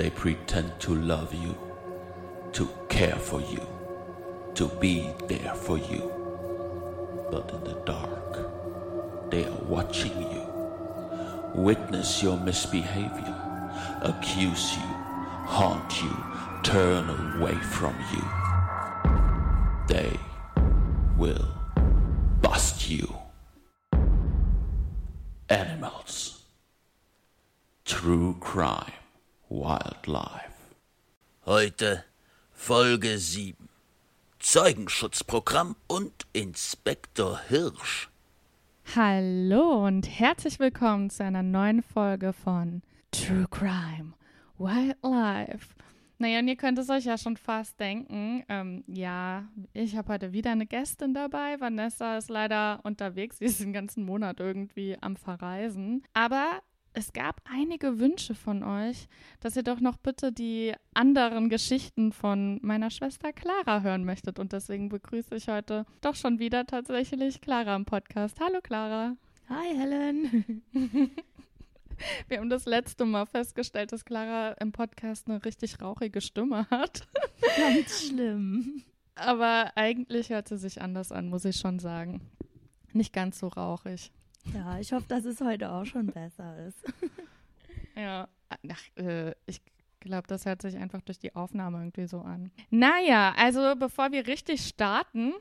they pretend to love you, to care for you, to be there for you. But in the dark, they are watching you, witness your misbehavior, accuse you, haunt you, turn away from you. They will bust you. Animals. True Crime. Wildlife. Heute Folge 7. Zeugenschutzprogramm und Inspektor Hirsch. Hallo und herzlich willkommen zu einer neuen Folge von True Crime Wildlife. Naja, und ihr könnt es euch ja schon fast denken. Ähm, ja, ich habe heute wieder eine Gästin dabei. Vanessa ist leider unterwegs. Sie ist den ganzen Monat irgendwie am Verreisen. Aber es gab einige Wünsche von euch, dass ihr doch noch bitte die anderen Geschichten von meiner Schwester Clara hören möchtet. Und deswegen begrüße ich heute doch schon wieder tatsächlich Clara im Podcast. Hallo Clara. Hi Helen. Wir haben das letzte Mal festgestellt, dass Clara im Podcast eine richtig rauchige Stimme hat. Ganz schlimm. Aber eigentlich hört sie sich anders an, muss ich schon sagen. Nicht ganz so rauchig. Ja, ich hoffe, dass es heute auch schon besser ist. ja, ach, äh, ich glaube, das hört sich einfach durch die Aufnahme irgendwie so an. Naja, also bevor wir richtig starten,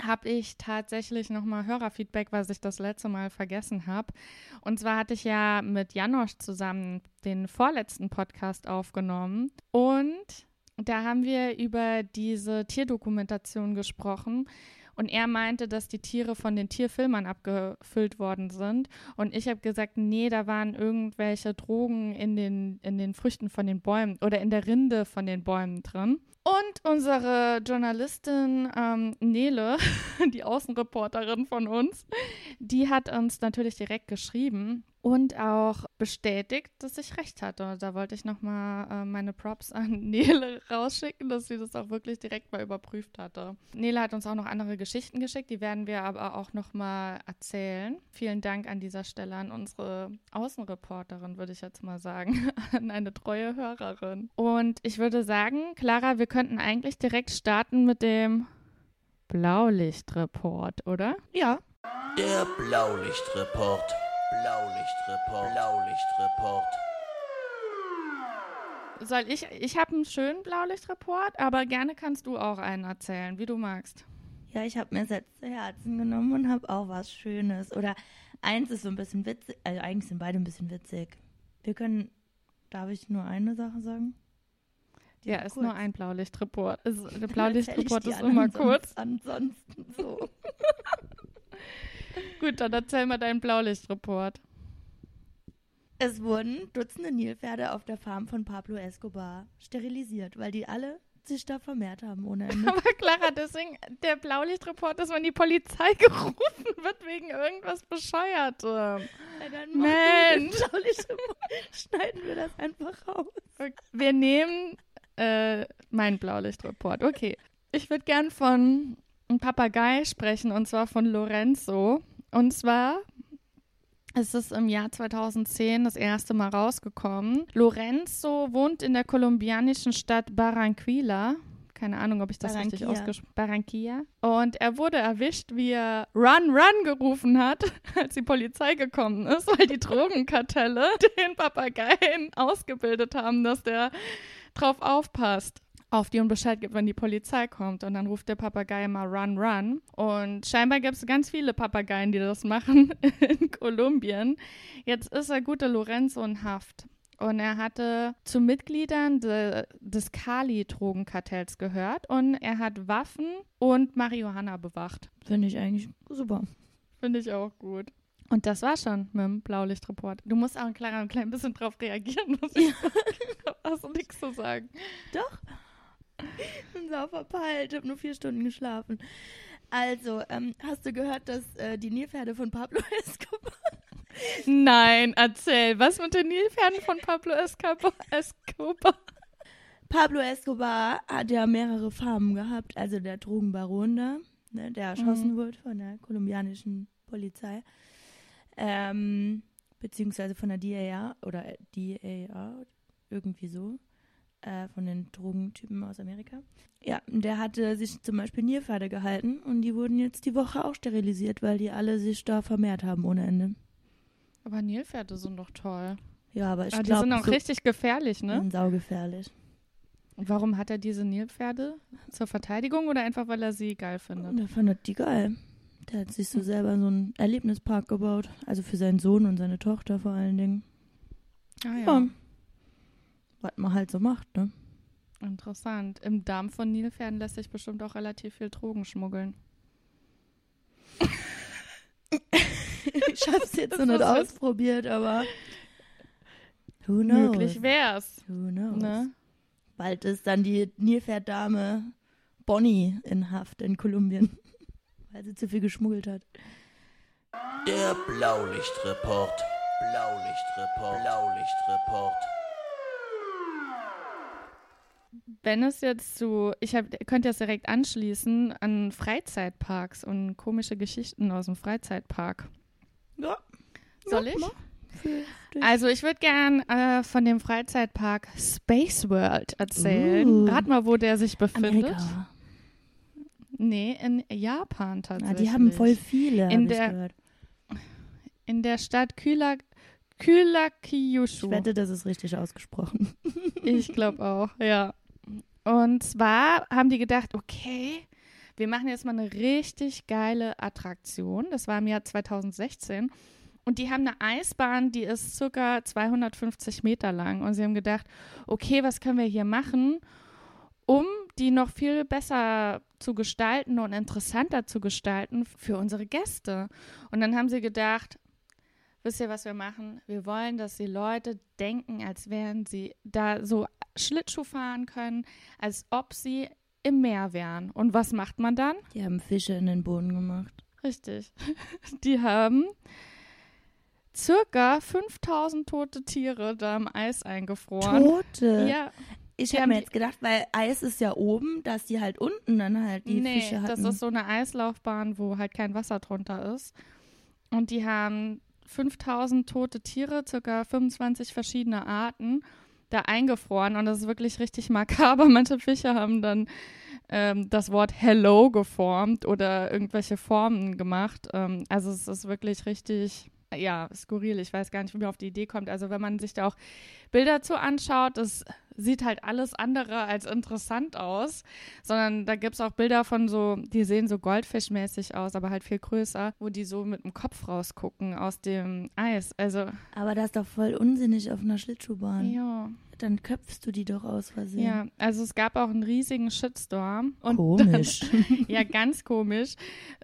habe ich tatsächlich nochmal Hörerfeedback, was ich das letzte Mal vergessen habe. Und zwar hatte ich ja mit Janosch zusammen den vorletzten Podcast aufgenommen. Und da haben wir über diese Tierdokumentation gesprochen. Und er meinte, dass die Tiere von den Tierfilmern abgefüllt worden sind. Und ich habe gesagt, nee, da waren irgendwelche Drogen in den, in den Früchten von den Bäumen oder in der Rinde von den Bäumen drin. Und unsere Journalistin ähm, Nele, die Außenreporterin von uns, die hat uns natürlich direkt geschrieben und auch bestätigt, dass ich recht hatte. Da wollte ich nochmal äh, meine Props an Nele rausschicken, dass sie das auch wirklich direkt mal überprüft hatte. Nele hat uns auch noch andere Geschichten geschickt, die werden wir aber auch nochmal erzählen. Vielen Dank an dieser Stelle an unsere Außenreporterin, würde ich jetzt mal sagen, an eine treue Hörerin. Und ich würde sagen, Clara, wir könnten eigentlich direkt starten mit dem Blaulichtreport, oder? Ja. Der Blaulichtreport. Blaulichtreport. Blaulichtreport. Soll ich? Ich habe einen schönen Blaulichtreport, aber gerne kannst du auch einen erzählen, wie du magst. Ja, ich habe mir jetzt zu Herzen genommen und habe auch was Schönes. Oder eins ist so ein bisschen witzig, also eigentlich sind beide ein bisschen witzig. Wir können, darf ich nur eine Sache sagen? Die ja, ist kurz. nur ein Blaulichtreport. der Blaulichtreport ist immer kurz. Ansonsten so. Gut, dann erzähl mal deinen Blaulichtreport. Es wurden Dutzende Nilpferde auf der Farm von Pablo Escobar sterilisiert, weil die alle sich da vermehrt haben ohne Ende. Aber Clara, deswegen, der Blaulichtreport ist, wenn die Polizei gerufen wird wegen irgendwas Bescheuertem. Ja, Mensch! schneiden wir das einfach raus. Wir nehmen äh, meinen Blaulichtreport. Okay. Ich würde gern von einem Papagei sprechen und zwar von Lorenzo. Und zwar ist es im Jahr 2010 das erste Mal rausgekommen. Lorenzo wohnt in der kolumbianischen Stadt Barranquilla. Keine Ahnung, ob ich das richtig ausgesprochen habe. Barranquilla. Und er wurde erwischt, wie er Run, Run gerufen hat, als die Polizei gekommen ist, weil die Drogenkartelle den Papageien ausgebildet haben, dass der drauf aufpasst auf die und Bescheid gibt, wenn die Polizei kommt. Und dann ruft der Papagei immer Run, Run. Und scheinbar gibt es ganz viele Papageien, die das machen in Kolumbien. Jetzt ist der gute Lorenzo in Haft. Und er hatte zu Mitgliedern de, des Kali-Drogenkartells gehört und er hat Waffen und Marihuana bewacht. Finde ich eigentlich super. Finde ich auch gut. Und das war schon mit dem Blaulichtreport. Du musst auch ein, kleiner, ein klein bisschen drauf reagieren, muss ich ja. Hast du nichts zu sagen. Doch. Ich bin sau verpeilt, habe nur vier Stunden geschlafen. Also, ähm, hast du gehört, dass äh, die Nilpferde von Pablo Escobar. Nein, erzähl. Was mit den Nilpferden von Pablo Escobar? Escobar? Pablo Escobar hat ja mehrere Farmen gehabt. Also der Drogenbaron da, ne, der erschossen mhm. wurde von der kolumbianischen Polizei. Ähm, beziehungsweise von der DAA oder DAA, irgendwie so, äh, von den Drogentypen aus Amerika. Ja, der hatte sich zum Beispiel Nilpferde gehalten und die wurden jetzt die Woche auch sterilisiert, weil die alle sich da vermehrt haben ohne Ende. Aber Nilpferde sind doch toll. Ja, aber ich Aber die glaube, sind auch so richtig gefährlich, ne? sind saugefährlich. Und warum hat er diese Nilpferde? Zur Verteidigung oder einfach, weil er sie geil findet? er fand die geil. Der hat sich so selber so einen Erlebnispark gebaut. Also für seinen Sohn und seine Tochter vor allen Dingen. Ah Ja. Was man halt so macht, ne? Interessant. Im Darm von Nilpferden lässt sich bestimmt auch relativ viel Drogen schmuggeln. Ich hab's jetzt noch nicht ausprobiert, aber who knows? Möglich wär's. Who knows? Ne? Bald ist dann die Nilpferddame Bonnie in Haft in Kolumbien, weil sie zu viel geschmuggelt hat. Der Blaulichtreport. Blaulichtreport. Blaulichtreport. Wenn es jetzt zu, ich hab, könnt jetzt direkt anschließen an Freizeitparks und komische Geschichten aus dem Freizeitpark. Ja. Soll Ja, ich? Also ich würde gern äh, von dem Freizeitpark Space World erzählen. Uh. Rat mal, wo der sich befindet. Amerika. Nee, in Japan Ah, tatsächlich. die haben voll viele, In hab der- gehört. In der Stadt Kyla, Kylakyushu. Ich wette, das ist richtig ausgesprochen. Ich glaube auch, ja. Und zwar haben die gedacht, okay, wir machen jetzt mal eine richtig geile Attraktion. Das war im Jahr 2016. Und die haben eine Eisbahn, die ist circa 250 Meter lang. Und sie haben gedacht, okay, was können wir hier machen, um die noch viel besser zu gestalten und interessanter zu gestalten für unsere Gäste. Und dann haben sie gedacht, wisst ihr, was wir machen? Wir wollen, dass die Leute denken, als wären sie da so Schlittschuh fahren können, als ob sie im Meer wären. Und was macht man dann? Die haben Fische in den Boden gemacht. Richtig. Die haben circa 5000 tote Tiere da im Eis eingefroren. Tote. Ja, Ich habe mir jetzt gedacht, weil Eis ist ja oben, dass die halt unten dann halt die nee, Fische hatten. das ist so eine Eislaufbahn, wo halt kein Wasser drunter ist. Und die haben 5000 tote Tiere, circa 25 verschiedene Arten, da eingefroren. Und das ist wirklich richtig makaber. Manche Fische haben dann ähm, das Wort Hello geformt oder irgendwelche Formen gemacht. Ähm, also es ist wirklich richtig, ja, skurril. Ich weiß gar nicht, wie man auf die Idee kommt. Also wenn man sich da auch Bilder zu anschaut, das sieht halt alles andere als interessant aus, sondern da gibt es auch Bilder von so, die sehen so goldfischmäßig aus, aber halt viel größer, wo die so mit dem Kopf rausgucken aus dem Eis. Also, Aber das ist doch voll unsinnig auf einer Schlittschuhbahn. ja. Dann köpfst du die doch aus Versehen. Ja, also es gab auch einen riesigen Shitstorm. Und Komisch. Dann, ja, ganz komisch.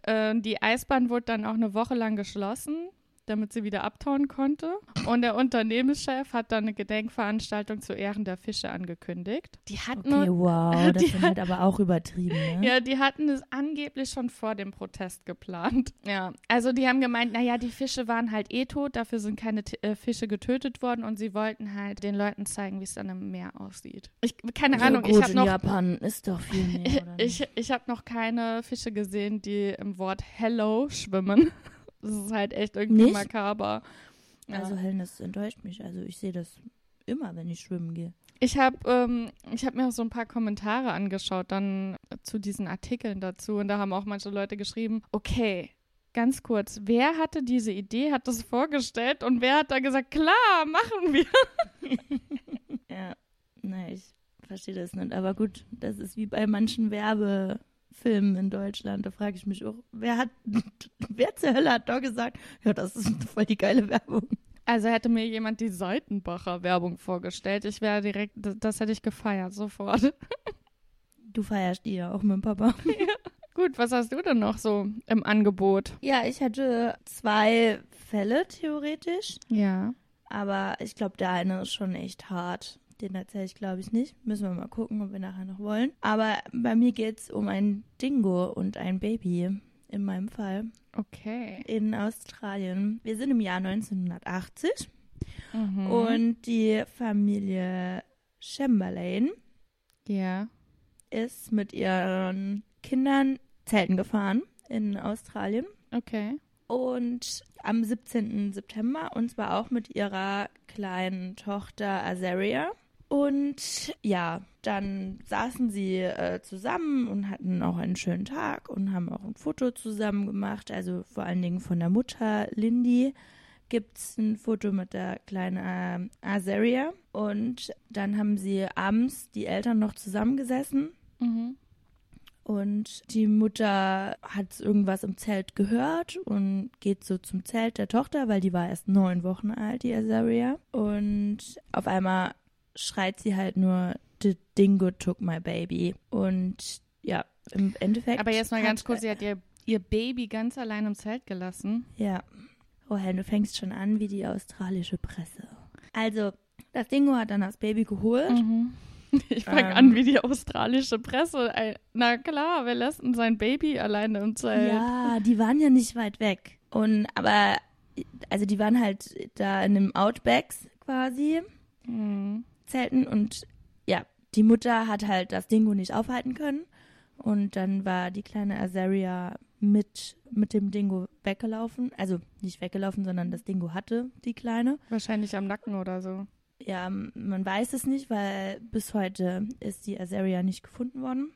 Äh, die Eisbahn wurde dann auch eine Woche lang geschlossen, damit sie wieder abtauen konnte. Und der Unternehmenschef hat dann eine Gedenkveranstaltung zu Ehren der Fische angekündigt. Die hatten okay, wow, das ist halt aber auch übertrieben, ne? Ja, die hatten es angeblich schon vor dem Protest geplant. Ja, also die haben gemeint, naja, die Fische waren halt eh tot, dafür sind keine T äh, Fische getötet worden und sie wollten halt den Leuten zeigen, wie es dann im Meer aussieht. Ich, keine Ja, Ahnung, gut, ich habe noch, Japan ist doch viel mehr, ich, ich habe noch keine Fische gesehen, die im Wort Hello schwimmen. Das ist halt echt irgendwie Nicht? makaber. Ja. Also Helen, das enttäuscht mich. Also ich sehe das immer, wenn ich schwimmen gehe. Ich habe ähm, ich hab mir auch so ein paar Kommentare angeschaut dann zu diesen Artikeln dazu und da haben auch manche Leute geschrieben, okay, ganz kurz, wer hatte diese Idee, hat das vorgestellt und wer hat da gesagt, klar, machen wir. Ja, ne, ich verstehe das nicht. Aber gut, das ist wie bei manchen Werbefilmen in Deutschland. Da frage ich mich auch, wer hat, wer zur Hölle hat da gesagt, ja, das ist voll die geile Werbung. Also hätte mir jemand die Seitenbacher Werbung vorgestellt, ich wäre direkt, das, hätte ich gefeiert, sofort. Du feierst die ja auch mit dem Papa. Gut, was hast du denn noch so im Angebot? Ja, ich hatte zwei Fälle theoretisch, Ja. aber ich glaube, der eine ist schon echt hart. Den erzähle ich, glaube ich, nicht. Müssen wir mal gucken, ob wir nachher noch wollen. Aber bei mir geht es um ein Dingo und ein Baby. In meinem Fall. Okay. In Australien. Wir sind im Jahr 1980 Mhm. und die Familie Chamberlain ja. ist mit ihren Kindern Zelten gefahren in Australien. Okay. Und am 17. September, und zwar auch mit ihrer kleinen Tochter Azaria. Und ja, dann saßen sie äh, zusammen und hatten auch einen schönen Tag und haben auch ein Foto zusammen gemacht. Also vor allen Dingen von der Mutter Lindy gibt es ein Foto mit der kleinen äh, Azaria. Und dann haben sie abends die Eltern noch zusammengesessen. Mhm. Und die Mutter hat irgendwas im Zelt gehört und geht so zum Zelt der Tochter, weil die war erst neun Wochen alt, die Azaria. Und auf einmal schreit sie halt nur, The Dingo took my baby. Und ja, im Endeffekt. Aber jetzt mal ganz kurz, sie hat ihr, ihr Baby ganz allein im Zelt gelassen. Ja. Oh, Helen, du fängst schon an wie die australische Presse. Also, das Dingo hat dann das Baby geholt. Mhm. Ich fange Ähm. an wie die australische Presse. Na klar, wer lässt denn sein Baby alleine im Zelt? Ja, die waren ja nicht weit weg. Und aber, also die waren halt da in dem Outbacks quasi, Mhm. Zelten und ja, die Mutter hat halt das Dingo nicht aufhalten können. Und dann war die kleine Azaria mit, mit dem Dingo weggelaufen. Also nicht weggelaufen, sondern das Dingo hatte die Kleine. Wahrscheinlich am Nacken oder so. Ja, man weiß es nicht, weil bis heute ist die Azaria nicht gefunden worden.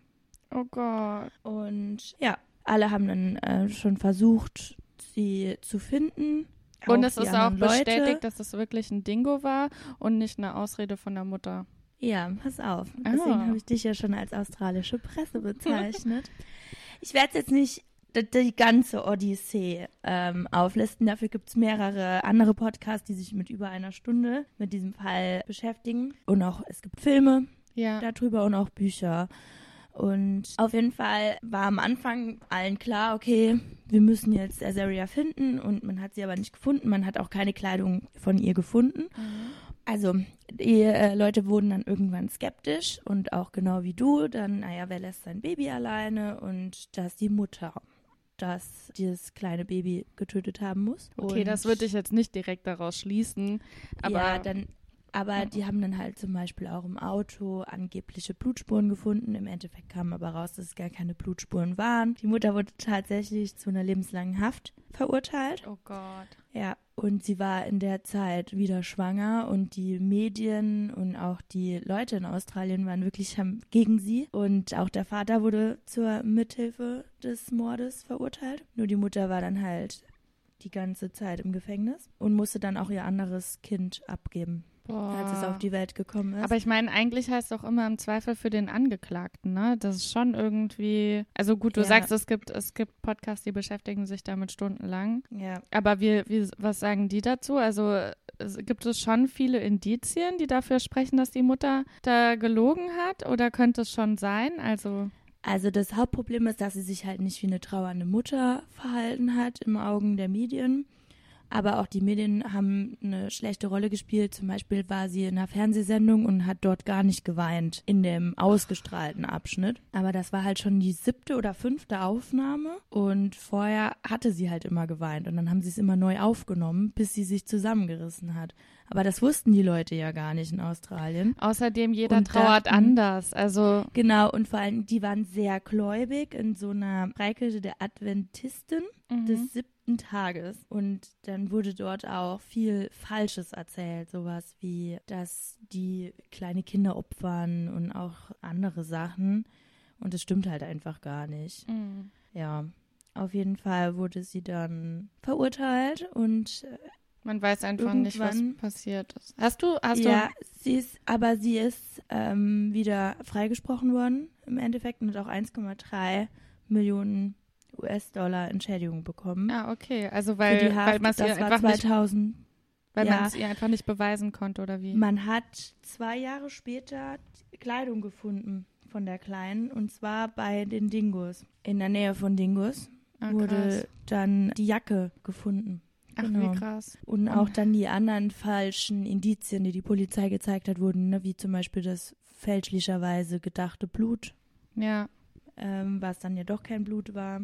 Oh Gott. Und ja, alle haben dann äh, schon versucht, sie zu finden. Und es ist auch Leute. bestätigt, dass es wirklich ein Dingo war und nicht eine Ausrede von der Mutter. Ja, pass auf. Ah. Deswegen habe ich dich ja schon als australische Presse bezeichnet. ich werde jetzt nicht die, die ganze Odyssee ähm, auflisten. Dafür gibt es mehrere andere Podcasts, die sich mit über einer Stunde mit diesem Fall beschäftigen. Und auch es gibt Filme Ja. darüber und auch Bücher. Und auf jeden Fall war am Anfang allen klar, okay, wir müssen jetzt Azaria finden und man hat sie aber nicht gefunden. Man hat auch keine Kleidung von ihr gefunden. Also die äh, Leute wurden dann irgendwann skeptisch und auch genau wie du, dann, naja, wer lässt sein Baby alleine und dass die Mutter das dieses kleine Baby getötet haben muss. Okay, und das würde ich jetzt nicht direkt daraus schließen. Aber ja, dann, aber die haben dann halt zum Beispiel auch im Auto angebliche Blutspuren gefunden. Im Endeffekt kam aber raus, dass es gar keine Blutspuren waren. Die Mutter wurde tatsächlich zu einer lebenslangen Haft verurteilt. oh Gott. Ja, und sie war in der Zeit wieder schwanger und die Medien und auch die Leute in Australien waren wirklich gegen sie. Und auch der Vater wurde zur Mithilfe des Mordes verurteilt. Nur die Mutter war dann halt die ganze Zeit im Gefängnis und musste dann auch ihr anderes Kind abgeben, Boah. als es auf die Welt gekommen ist. Aber ich meine, eigentlich heißt es auch immer im Zweifel für den Angeklagten, ne? Das ist schon irgendwie. Also gut, du Ja. sagst, es gibt, es gibt Podcasts, die beschäftigen sich damit stundenlang. ja, Aber wie, wie, was sagen die dazu? Also gibt es schon viele Indizien, die dafür sprechen, dass die Mutter da gelogen hat? Oder könnte es schon sein? Also. Also das Hauptproblem ist, dass sie sich halt nicht wie eine trauernde Mutter verhalten hat im Augen der Medien. Aber auch die Medien haben eine schlechte Rolle gespielt. Zum Beispiel war sie in einer Fernsehsendung und hat dort gar nicht geweint in dem ausgestrahlten Abschnitt. Aber das war halt schon die siebte oder fünfte Aufnahme. Und vorher hatte sie halt immer geweint. Und dann haben sie es immer neu aufgenommen, bis sie sich zusammengerissen hat. Aber das wussten die Leute ja gar nicht in Australien. Außerdem, jeder Und trauert dachten- anders. Also. Genau, und vor allem, die waren sehr gläubig in so einer Freikirche der Adventisten Mhm. des siebten Tages. Und dann wurde dort auch viel Falsches erzählt, sowas wie, dass die kleine Kinder opfern und auch andere Sachen. Und das stimmt halt einfach gar nicht. Mhm. Ja, auf jeden Fall wurde sie dann verurteilt und äh, Man weiß einfach nicht, was passiert ist. Hast du, hast ja, sie ist, aber sie ist ähm, wieder freigesprochen worden im Endeffekt und hat auch 1,3 Millionen US-Dollar Entschädigung bekommen. Ah, okay. Also weil, Haft, weil man es ihr das war einfach nicht, 2000. weil ja. man es ihr einfach nicht beweisen konnte oder wie? Man hat zwei Jahre später Kleidung gefunden von der Kleinen und zwar bei den Dingos. In der Nähe von Dingos ah, wurde krass. dann die Jacke gefunden. Ach, genau. wie krass. Und auch dann die anderen falschen Indizien, die die Polizei gezeigt hat, wurden, ne, wie zum Beispiel das fälschlicherweise gedachte Blut, Ja. ähm, was dann ja doch kein Blut war.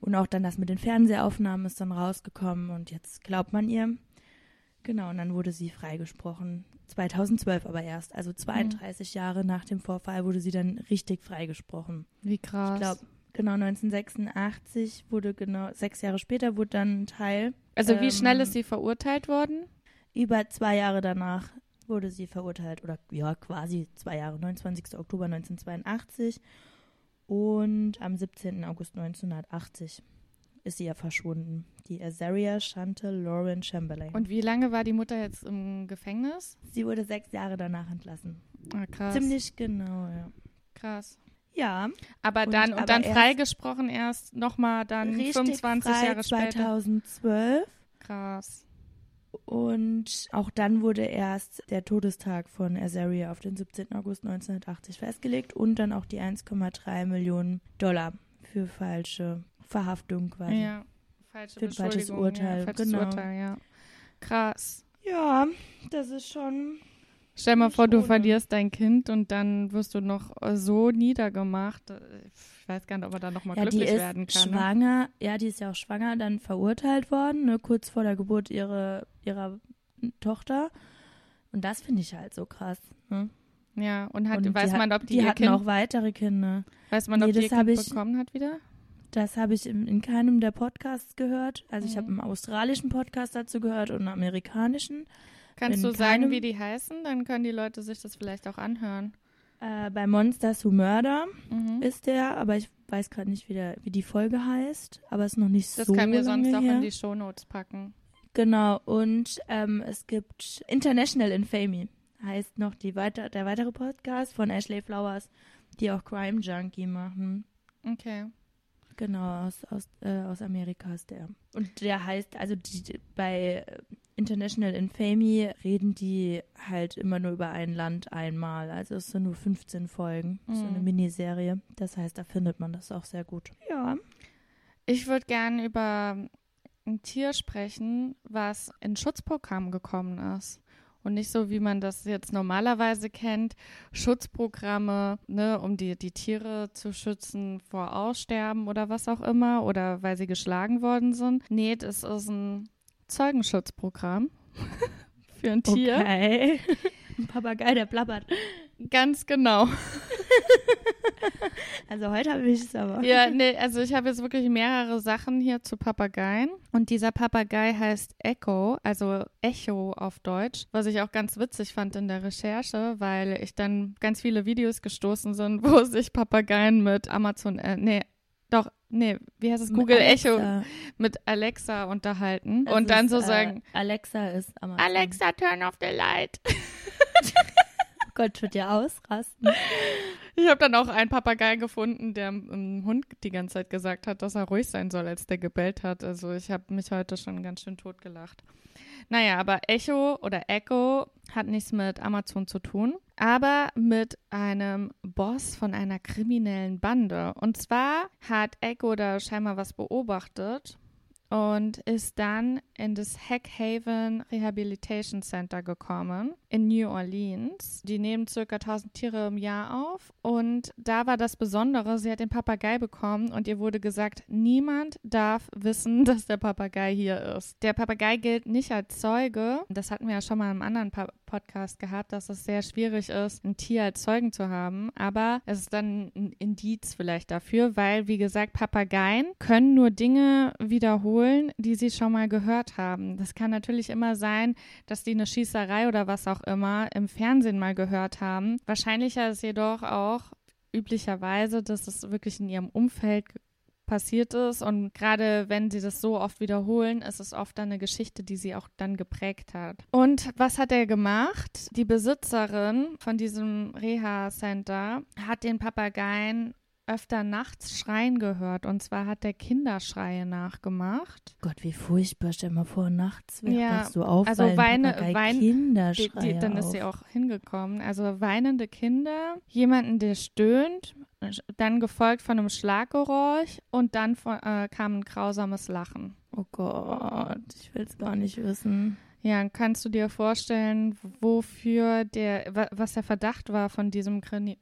Und auch dann das mit den Fernsehaufnahmen ist dann rausgekommen und jetzt glaubt man ihr. Genau, und dann wurde sie freigesprochen. 2012 aber erst, also 32 Jahre nach dem Vorfall wurde sie dann richtig freigesprochen. Wie krass. Ich glaube, genau 1986 wurde genau, sechs Jahre später wurde dann ein Teil also wie schnell ähm, ist sie verurteilt worden? über zwei Jahre danach wurde sie verurteilt, oder ja, quasi zwei Jahre, 29. Oktober 1982 und am 17. August 1980 ist sie ja verschwunden. Die Azaria Chantal Lauren Chamberlain. Und wie lange war die Mutter jetzt im Gefängnis? sie wurde sechs Jahre danach entlassen. Ah, krass. Ziemlich genau, ja. krass. Ja, Aber Und- dann, und aber dann erst- freigesprochen erst nochmal dann richtig 25 frei Jahre später. 2012. Krass. Und auch dann wurde erst der Todestag von Azaria auf den 17. August 1980 festgelegt und dann auch die 1,3 Millionen Dollar für falsche Verhaftung quasi. Ja. Falsche Für ein falsches Urteil, Ja, falsches genau. Urteil, ja. Krass. Ja, das ist schon. Stell mal vor, du ohne. verlierst dein Kind und dann wirst du noch äh, so niedergemacht. Ich weiß gar nicht, ob er da noch mal Ja, die glücklich werden kann. Ne? schwanger. Ja, die ist ja auch schwanger, dann verurteilt worden, ne, kurz vor der Geburt ihre, ihrer Tochter. Und das finde ich halt so krass. Ne? Ja, und, hat, Und weiß die man, ob die, die hatten Kind, auch weitere Kinder. weiß man, ob Nee, die ihr Kind ich- bekommen hat wieder? Das habe ich in, in keinem der Podcasts gehört. Also ich Mhm. habe einen australischen Podcast dazu gehört und einen amerikanischen. Kannst In du sagen, keinem- wie die heißen? Dann können die Leute sich das vielleicht auch anhören. Äh, bei Monsters Who Murder Mhm. ist der, aber ich weiß gerade nicht, wie, der, wie die Folge heißt. Aber ist noch nicht Das so können wir sonst lange auch her. in die Shownotes packen. Genau, und ähm, es gibt International Infamy, heißt noch die weiter, der weitere Podcast von Ashley Flowers, die auch Crime Junkie machen. Okay. Genau, aus, aus, äh, aus Amerika ist der. Und der heißt, also die, bei International Infamy reden die halt immer nur über ein Land einmal. Also es sind nur 15 Folgen, so Mhm. eine Miniserie. Das heißt, da findet man das auch sehr gut. Ja. Ich würde gerne über ein Tier sprechen, was in Schutzprogramm gekommen ist. Und nicht so, wie man das jetzt normalerweise kennt, Schutzprogramme, ne, um die, die Tiere zu schützen vor Aussterben oder was auch immer, oder weil sie geschlagen worden sind. Nee, das ist ein Zeugenschutzprogramm für ein Tier. Okay. Ein Papagei, der plappert. Ganz genau. Also heute habe ich es aber. Ja, nee, also ich habe jetzt wirklich mehrere Sachen hier zu Papageien. Und dieser Papagei heißt Echo, also Echo auf Deutsch, was ich auch ganz witzig fand in der Recherche, weil ich dann ganz viele Videos gestoßen sind, wo sich Papageien mit Amazon, äh, nee, doch, nee, wie heißt es, Google Echo Alexa. mit Alexa unterhalten Es und dann ist, so äh, sagen, Alexa ist Amazon. Alexa, turn off the light. Gott, wird ja ausrasten. Ich habe dann auch einen Papagei gefunden, der dem Hund die ganze Zeit gesagt hat, dass er ruhig sein soll, als der gebellt hat. Also ich habe mich heute schon ganz schön totgelacht. Naja, aber Echo oder Echo hat nichts mit Amazon zu tun, aber mit einem Boss von einer kriminellen Bande. Und zwar hat Echo da scheinbar was beobachtet und ist dann in das Hackhaven Rehabilitation Center gekommen in New Orleans. Die nehmen circa 1000 Tiere im Jahr auf und da war das Besondere, sie hat den Papagei bekommen und ihr wurde gesagt, niemand darf wissen, dass der Papagei hier ist. Der Papagei gilt nicht als Zeuge. Das hatten wir ja schon mal im anderen pa Podcast gehabt, dass es sehr schwierig ist, ein Tier als Zeugen zu haben, aber es ist dann ein Indiz vielleicht dafür, weil wie gesagt, Papageien können nur Dinge wiederholen, die sie schon mal gehört haben. Das kann natürlich immer sein, dass die eine Schießerei oder was auch immer im Fernsehen mal gehört haben. Wahrscheinlicher ist jedoch auch üblicherweise, dass es wirklich in ihrem Umfeld passiert ist und gerade wenn sie das so oft wiederholen, ist es oft dann eine Geschichte, die sie auch dann geprägt hat. Und was hat er gemacht? Die Besitzerin von diesem Reha-Center hat den Papageien öfter nachts schreien gehört und zwar hat der Kinderschreie nachgemacht. Gott, wie furchtbar. Stell mal vor, nachts Ja, wachst du auf, also weine- wein- Kinder Die, die, dann ist auf. sie auch hingekommen. Also weinende Kinder, jemanden, der stöhnt, dann gefolgt von einem Schlaggeräusch und dann von, äh, kam ein grausames Lachen. Oh Gott, ich will es gar nicht wissen. Ja, kannst du dir vorstellen, wofür der, wa- was der Verdacht war von diesem Krimi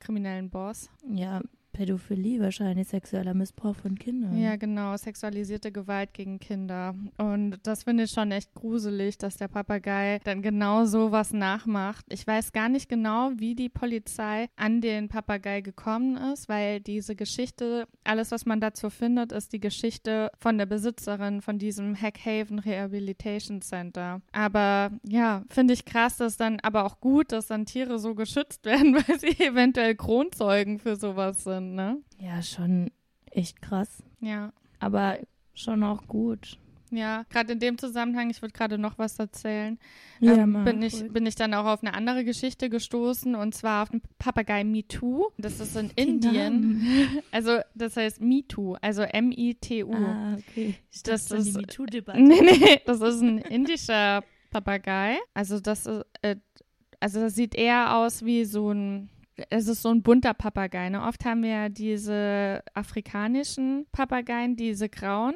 kriminellen Boss? Ja, Pädophilie wahrscheinlich, sexueller Missbrauch von Kindern. Ja, genau, sexualisierte Gewalt gegen Kinder. Und das finde ich schon echt gruselig, dass der Papagei dann genau sowas nachmacht. Ich weiß gar nicht genau, wie die Polizei an den Papagei gekommen ist, weil diese Geschichte, alles, was man dazu findet, ist die Geschichte von der Besitzerin von diesem Hackhaven Rehabilitation Center. Aber ja, finde ich krass, dass dann, aber auch gut, dass dann Tiere so geschützt werden, weil sie eventuell Kronzeugen für sowas sind, ne? Ja, schon echt krass. Ja. Aber schon auch gut. Ja, gerade in dem Zusammenhang, ich würde gerade noch was erzählen, Ja, ähm, bin, ich, bin ich dann auch auf eine andere Geschichte gestoßen und zwar auf den Papagei MeToo. Das ist in Indien. Namen. Also, das heißt MeToo, also M-I-T-U. Ah, okay. Ich Das ist- die MeToo-Debatte. Nee, nee, das ist ein indischer Papagei. Also, das ist, äh, also das sieht eher aus wie so ein. Es ist so ein bunter Papagei. Ne? Oft haben wir ja diese afrikanischen Papageien, diese grauen,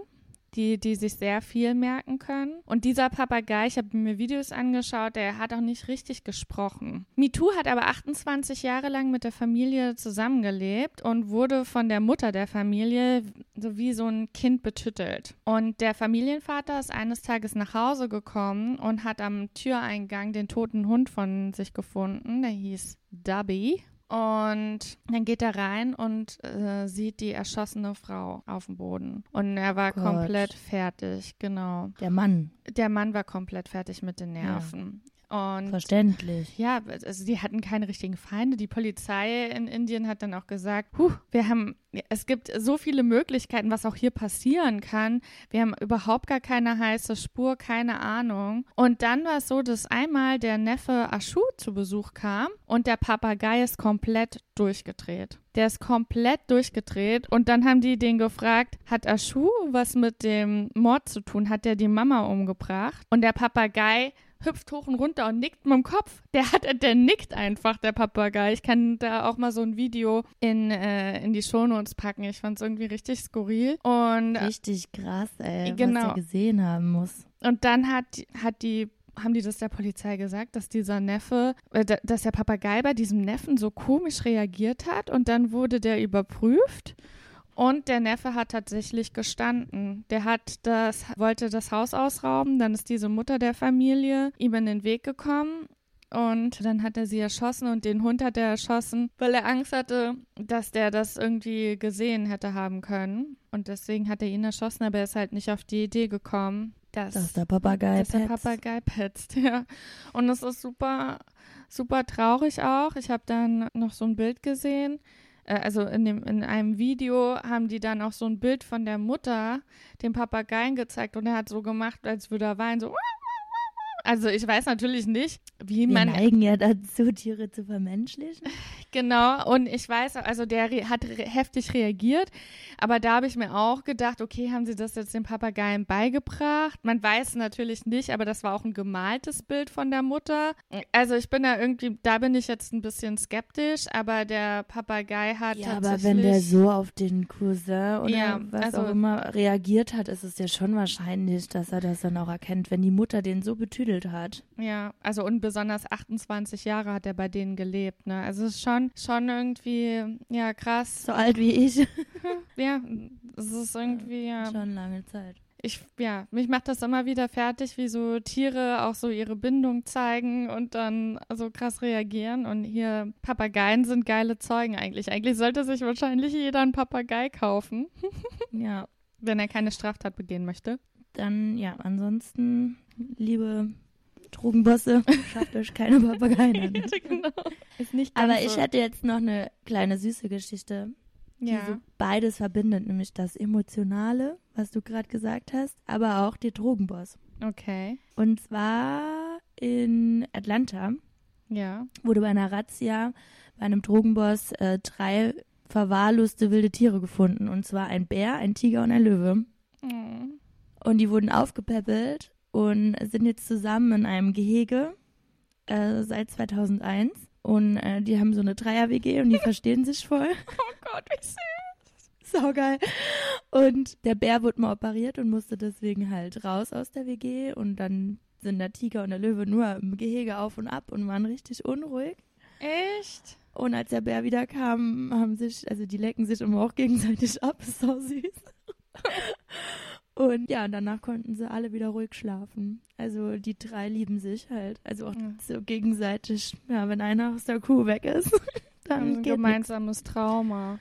die, die sich sehr viel merken können. Und dieser Papagei, ich habe mir Videos angeschaut, der hat auch nicht richtig gesprochen. MeToo hat aber 28 Jahre lang mit der Familie zusammengelebt und wurde von der Mutter der Familie so wie so ein Kind betüttelt. Und der Familienvater ist eines Tages nach Hause gekommen und hat am Türeingang den toten Hund von sich gefunden. Der hieß Dubby. Und dann geht er rein und äh, sieht die erschossene Frau auf dem Boden. Und er war Gott. komplett fertig, genau. Der Mann, Der Mann war komplett fertig mit den Nerven. Und verständlich. ja, also die hatten keine richtigen Feinde. Die Polizei in Indien hat dann auch gesagt, Puh, wir haben, es gibt so viele Möglichkeiten, was auch hier passieren kann. Wir haben überhaupt gar keine heiße Spur, keine Ahnung. Und dann war es so, dass einmal der Neffe Ashu zu Besuch kam und der Papagei ist komplett durchgedreht. Der ist komplett durchgedreht und dann haben die den gefragt, hat Ashu was mit dem Mord zu tun? Hat der die Mama umgebracht? Und der Papagei hüpft hoch und runter und nickt mit dem Kopf. Der hat, der nickt einfach, der Papagei. Ich kann da auch mal so ein Video in, äh, in die Shownotes packen. Ich fand es irgendwie richtig skurril. Und, Richtig krass, ey, was Genau. er gesehen haben muss. und dann hat, hat die haben die das der Polizei gesagt, dass dieser Neffe, äh, da- dass der Papagei bei diesem Neffen so komisch reagiert hat und dann wurde der überprüft und der Neffe hat tatsächlich gestanden. Der hat das, wollte das Haus ausrauben, dann ist diese Mutter der Familie ihm in den Weg gekommen und dann hat er sie erschossen und den Hund hat er erschossen, weil er Angst hatte, dass der das irgendwie gesehen hätte haben können. Und deswegen hat er ihn erschossen, aber er ist halt nicht auf die Idee gekommen, dass, Dass der Papagei dass der petzt. Papagei petzt. Ja. Und es ist super, super traurig auch. Ich habe dann noch so ein Bild gesehen. Äh, Also in, dem, in einem Video haben die dann auch so ein Bild von der Mutter dem Papageien gezeigt und er hat so gemacht, als würde er weinen, so. Also ich weiß natürlich nicht, wie Wir man neigen ja dazu, Tiere zu vermenschlichen. Genau, und ich weiß, also der re hat re heftig reagiert, aber da habe ich mir auch gedacht, okay, haben sie das jetzt den Papageien beigebracht? Man weiß natürlich nicht, aber das war auch ein gemaltes Bild von der Mutter. Also ich bin da irgendwie, da bin ich jetzt ein bisschen skeptisch, aber der Papagei hat Ja, aber wenn der so auf den Cousin oder Ja, was also- auch immer reagiert hat, ist es ja schon wahrscheinlich, dass er das dann auch erkennt, wenn die Mutter den so betüdelt hat. Ja, also und besonders 28 Jahre hat er bei denen gelebt, ne? Also es ist schon, schon irgendwie, ja, krass. So alt wie ich. Ja, es ist irgendwie, ja. Schon lange Zeit. ich, ja, mich macht das immer wieder fertig, wie so Tiere auch so ihre Bindung zeigen und dann so krass reagieren. Und hier Papageien sind geile Zeugen eigentlich. Eigentlich sollte sich wahrscheinlich jeder einen Papagei kaufen, Ja, wenn er keine Straftat begehen möchte. dann, ja, ansonsten, liebe Drogenbosse, schafft euch keine Papageien an. genau. Ist nicht Aber so. ich hätte jetzt noch eine kleine süße Geschichte, die ja. so beides verbindet, nämlich das Emotionale, was du gerade gesagt hast, aber auch der Drogenboss. Okay. Und zwar in Atlanta Ja. wurde bei einer Razzia bei einem Drogenboss äh, drei verwahrloste wilde Tiere gefunden. Und zwar ein Bär, ein Tiger und ein Löwe. Mm. Und die wurden aufgepäppelt und sind jetzt zusammen in einem Gehege äh, seit 2001. Und äh, die haben so eine Dreier-WG und die verstehen sich voll. Oh Gott, wie süß. Saugeil. Und der Bär wurde mal operiert und musste deswegen halt raus aus der WG. Und dann sind der Tiger und der Löwe nur im Gehege auf und ab und waren richtig unruhig. Echt? Und als der Bär wieder kam, haben sich, also die lecken sich immer auch gegenseitig ab, ist so süß. Und ja, und danach konnten sie alle wieder ruhig schlafen. Also die drei lieben sich halt. Also auch Ja. so gegenseitig. Ja, wenn einer aus der Kuh weg ist, dann Ein geht nix. gemeinsames Trauma.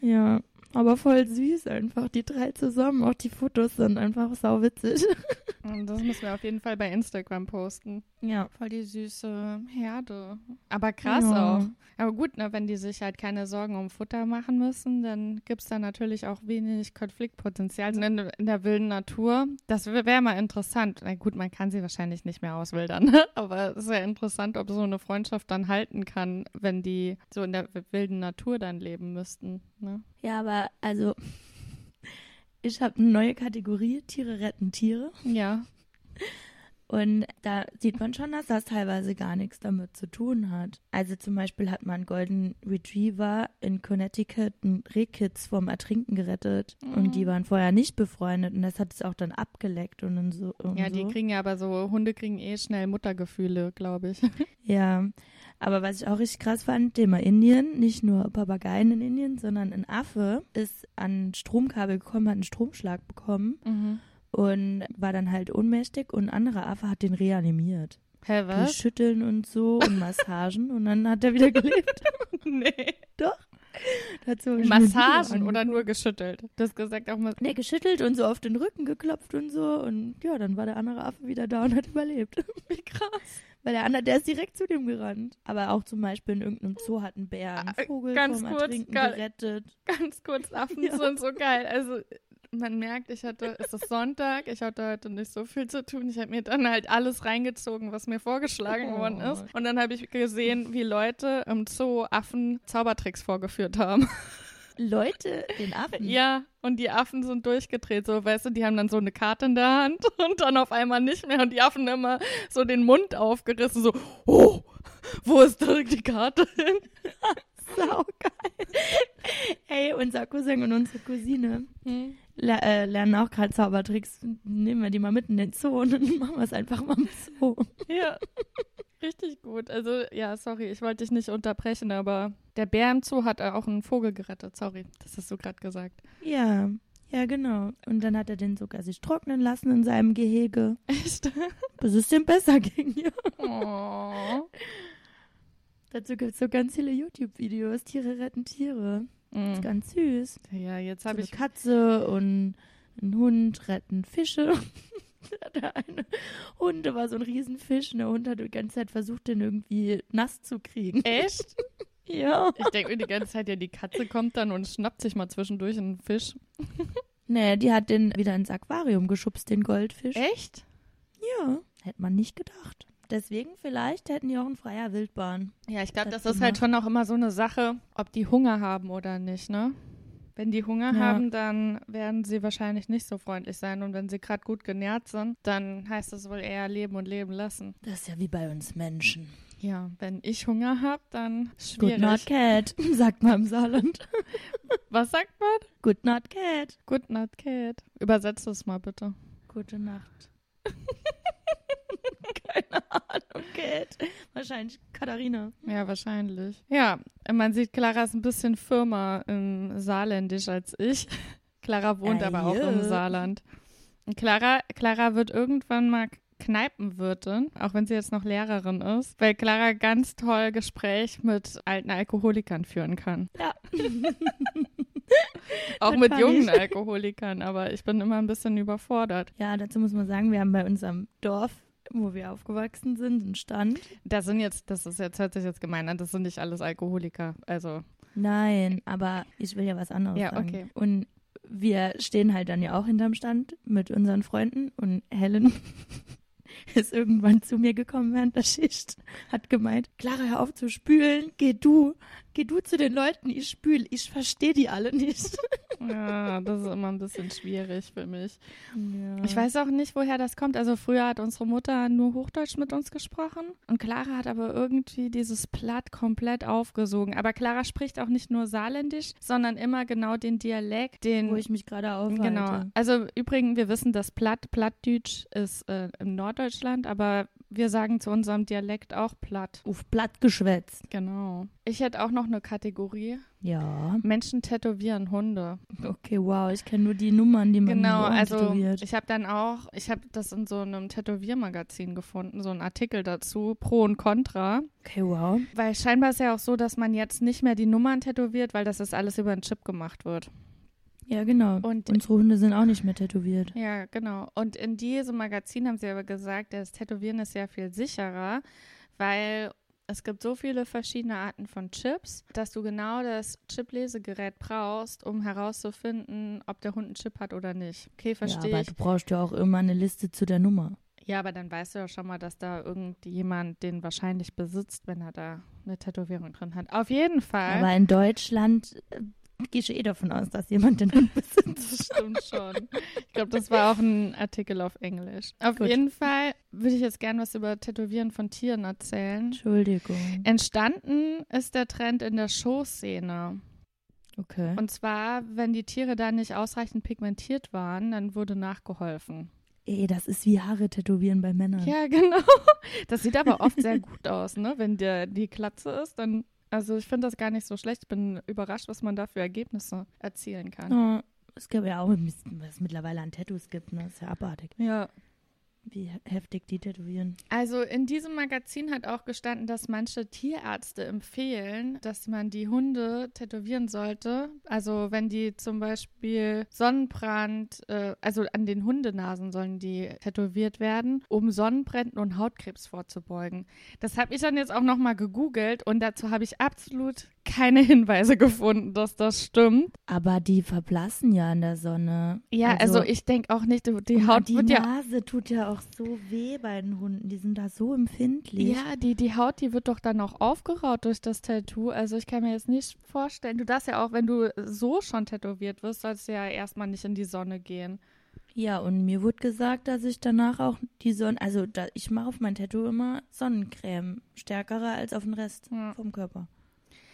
Ja, aber voll süß einfach, die drei zusammen. Auch die Fotos sind einfach sauwitzig. Und das müssen wir auf jeden Fall bei Instagram posten. Ja. Voll die süße Herde. Aber krass Ja. auch. Aber gut, ne, wenn die sich halt keine Sorgen um Futter machen müssen, dann gibt es da natürlich auch wenig Konfliktpotenzial in, in der wilden Natur. Das wäre mal interessant. Na gut, man kann sie wahrscheinlich nicht mehr auswildern, ne? aber es ist ja interessant, ob so eine Freundschaft dann halten kann, wenn die so in der wilden Natur dann leben müssten. Ne? Ja, aber also, ich habe eine neue Kategorie, Tiere retten Tiere. Ja. Und da sieht man schon, dass das teilweise gar nichts damit zu tun hat. Also zum Beispiel hat man einen Golden Retriever in Connecticut einen Rehkitz vom Ertrinken gerettet. Und die waren vorher nicht befreundet. Und das hat es auch dann abgeleckt und, dann so. Und Ja, die so. kriegen ja aber so, Hunde kriegen eh schnell Muttergefühle, glaube ich. Ja, aber was ich auch richtig krass fand, Thema Indien, nicht nur Papageien in Indien, sondern ein Affe ist an Stromkabel gekommen, hat einen Stromschlag bekommen Mhm. Und war dann halt ohnmächtig und ein anderer Affe hat den reanimiert. Hä, was? Schütteln und so und Massagen und dann hat er wieder gelebt. nee. Dazu ein Video Massagen oder nur geschüttelt? Du hast gesagt auch mal. Nee, geschüttelt und so auf den Rücken geklopft und so und ja, dann war der andere Affe wieder da und hat überlebt. Wie krass. Weil der andere, der ist direkt zu dem gerannt. Aber auch zum Beispiel in irgendeinem Zoo hat ein Bär einen Äh, Vogel ganz vom kurz, Ertrinken geil. gerettet. Ganz kurz, Affen Ja. sind so geil. Also man merkt, ich hatte, es ist Sonntag, ich hatte heute nicht so viel zu tun. Ich habe mir dann halt alles reingezogen, was mir vorgeschlagen Oh. worden ist. Und dann habe ich gesehen, wie Leute im Zoo Affen Zaubertricks vorgeführt haben. Leute, den Affen. Ja, und die Affen sind durchgedreht, so, weißt du, die haben dann so eine Karte in der Hand und dann auf einmal nicht mehr und die Affen immer so den Mund aufgerissen, so, oh, wo ist da die Karte hin? Saugeil. Ey, unser Cousin und unsere Cousine le äh, lernen auch gerade Zaubertricks. Nehmen wir die mal mit in den Zoo und dann machen wir es einfach mal im Zoo. Ja, richtig gut. Also, ja, sorry, ich wollte dich nicht unterbrechen, aber der Bär im Zoo hat auch einen Vogel gerettet. Sorry, das hast du gerade gesagt. Ja, ja, genau. Und dann hat er den sogar sich trocknen lassen in seinem Gehege, Echt? bis es dem besser ging. Ja. Oh. Dazu gibt es so ganz viele YouTube-Videos. Tiere retten Tiere. Mm. Ist ganz süß. Ja, jetzt So habe eine ich. Katze und ein Hund retten Fische. Der eine Hund war so ein Riesenfisch und der Hund hat die ganze Zeit versucht, den irgendwie nass zu kriegen. Echt? Ja. Ich denke mir die ganze Zeit, ja, die Katze kommt dann und schnappt sich mal zwischendurch einen Fisch. Nee, die hat den wieder ins Aquarium geschubst, den Goldfisch. Echt? Ja, hätte man nicht gedacht. Deswegen vielleicht hätten die auch in freier Wildbahn. Ja, ich glaube, das Das ist halt schon auch immer so eine Sache, ob die Hunger haben oder nicht, ne? Wenn die Hunger Ja. haben, dann werden sie wahrscheinlich nicht so freundlich sein. Und wenn sie gerade gut genährt sind, dann heißt es wohl eher leben und leben lassen. Das ist ja wie bei uns Menschen. Ja, wenn ich Hunger habe, dann Good schwierig. not cat, sagt man im Saarland. Was sagt man? Good not cat. Good night, Kate. Übersetzt es mal bitte. Gute Nacht. Keine Ahnung, Cat. Wahrscheinlich Katharina. Ja, wahrscheinlich. Ja, man sieht, Clara ist ein bisschen firmer im Saarländisch als ich. Clara wohnt Ah, aber auch im Saarland. Und Clara, Clara wird irgendwann mal Kneipenwirtin, auch wenn sie jetzt noch Lehrerin ist, weil Clara ganz toll Gespräch mit alten Alkoholikern führen kann. Ja. Auch Das mit jungen ich. Alkoholikern, aber ich bin immer ein bisschen überfordert. Ja, dazu muss man sagen, wir haben bei uns am Dorf, wo wir aufgewachsen sind, einen Stand. Das sind jetzt, das ist jetzt, hört sich jetzt gemein an, das sind nicht alles Alkoholiker. Also, Nein, aber ich will ja was anderes Ja, sagen. okay. Und wir stehen halt dann ja auch hinterm Stand mit unseren Freunden und Helen ist irgendwann zu mir gekommen während der Schicht, hat gemeint, Clara, hör auf zu spülen, geh du, geh du zu den Leuten, ich spül, ich verstehe die alle nicht. ja, das ist immer ein bisschen schwierig für mich. Ja. Ich weiß auch nicht, woher das kommt. Also früher hat unsere Mutter nur Hochdeutsch mit uns gesprochen und Clara hat aber irgendwie dieses Platt komplett aufgesogen. Aber Clara spricht auch nicht nur Saarländisch, sondern immer genau den Dialekt, den wo ich mich gerade aufhalte. Genau. Also übrigens, wir wissen, dass Platt, Plattdeutsch ist äh, im Norddeutschland, aber wir sagen zu unserem Dialekt auch platt. Auf Blatt geschwätzt. Genau. Ich hätte auch noch eine Kategorie. Ja. Menschen tätowieren Hunde. Okay, wow. Ich kenne nur die Nummern, die man Genau, also tätowiert. ich habe dann auch, ich habe das in so einem Tätowiermagazin gefunden, so einen Artikel dazu, Pro und Contra. Okay, wow. Weil scheinbar ist ja auch so, dass man jetzt nicht mehr die Nummern tätowiert, weil das ist alles über einen Chip gemacht wird. Ja, genau. Und- Unsere Hunde sind auch nicht mehr tätowiert. Ja, genau. Und in diesem Magazin haben sie aber gesagt, das Tätowieren ist sehr viel sicherer, weil es gibt so viele verschiedene Arten von Chips, dass du genau das Chip-Lesegerät brauchst, um herauszufinden, ob der Hund einen Chip hat oder nicht. Okay, Ja, verstehe aber ich. du brauchst ja auch immer eine Liste zu der Nummer. Ja, aber dann weißt du ja schon mal, dass da irgendjemand den wahrscheinlich besitzt, wenn er da eine Tätowierung drin hat. Auf jeden Fall. Aber in Deutschland gehst du eh davon aus, dass jemand den Hund besitzt. Das stimmt schon. Ich glaube, das war auch ein Artikel auf Englisch. Auf Gut. jeden Fall würde ich jetzt gerne was über Tätowieren von Tieren erzählen. Entschuldigung. Entstanden ist der Trend in der Showszene. Okay. Und zwar, wenn die Tiere da nicht ausreichend pigmentiert waren, dann wurde nachgeholfen. Ey, das ist wie Haare tätowieren bei Männern. Ja, genau. Das sieht aber oft sehr gut aus, ne? Wenn der, die Klatze ist, dann. Also ich finde das gar nicht so schlecht. Ich bin überrascht, was man da für Ergebnisse erzielen kann. Oh, es gibt ja auch, ein bisschen, was es mittlerweile an Tattoos gibt, ne? Das ist ja abartig. Ja. Wie he- heftig die tätowieren. Also in diesem Magazin hat auch gestanden, dass manche Tierärzte empfehlen, dass man die Hunde tätowieren sollte. Also wenn die zum Beispiel Sonnenbrand, äh, also an den Hundenasen sollen die tätowiert werden, um Sonnenbränden und Hautkrebs vorzubeugen. Das habe ich dann jetzt auch nochmal gegoogelt und dazu habe ich absolut keine Hinweise gefunden, dass das stimmt. Aber die verblassen ja in der Sonne. Ja, also, ich denke auch nicht, die Haut die wird ja Nase tut ja auch so weh bei den Hunden. Die sind da so empfindlich. Ja, die, die Haut, die wird doch dann auch aufgeraut durch das Tattoo. Also ich kann mir jetzt nicht vorstellen, du darfst ja auch, wenn du so schon tätowiert wirst, sollst du ja erstmal nicht in die Sonne gehen. Ja, und mir wurde gesagt, dass ich danach auch die Sonne, also da, ich mache auf mein Tattoo immer Sonnencreme, stärkere als auf den Rest Ja. vom Körper.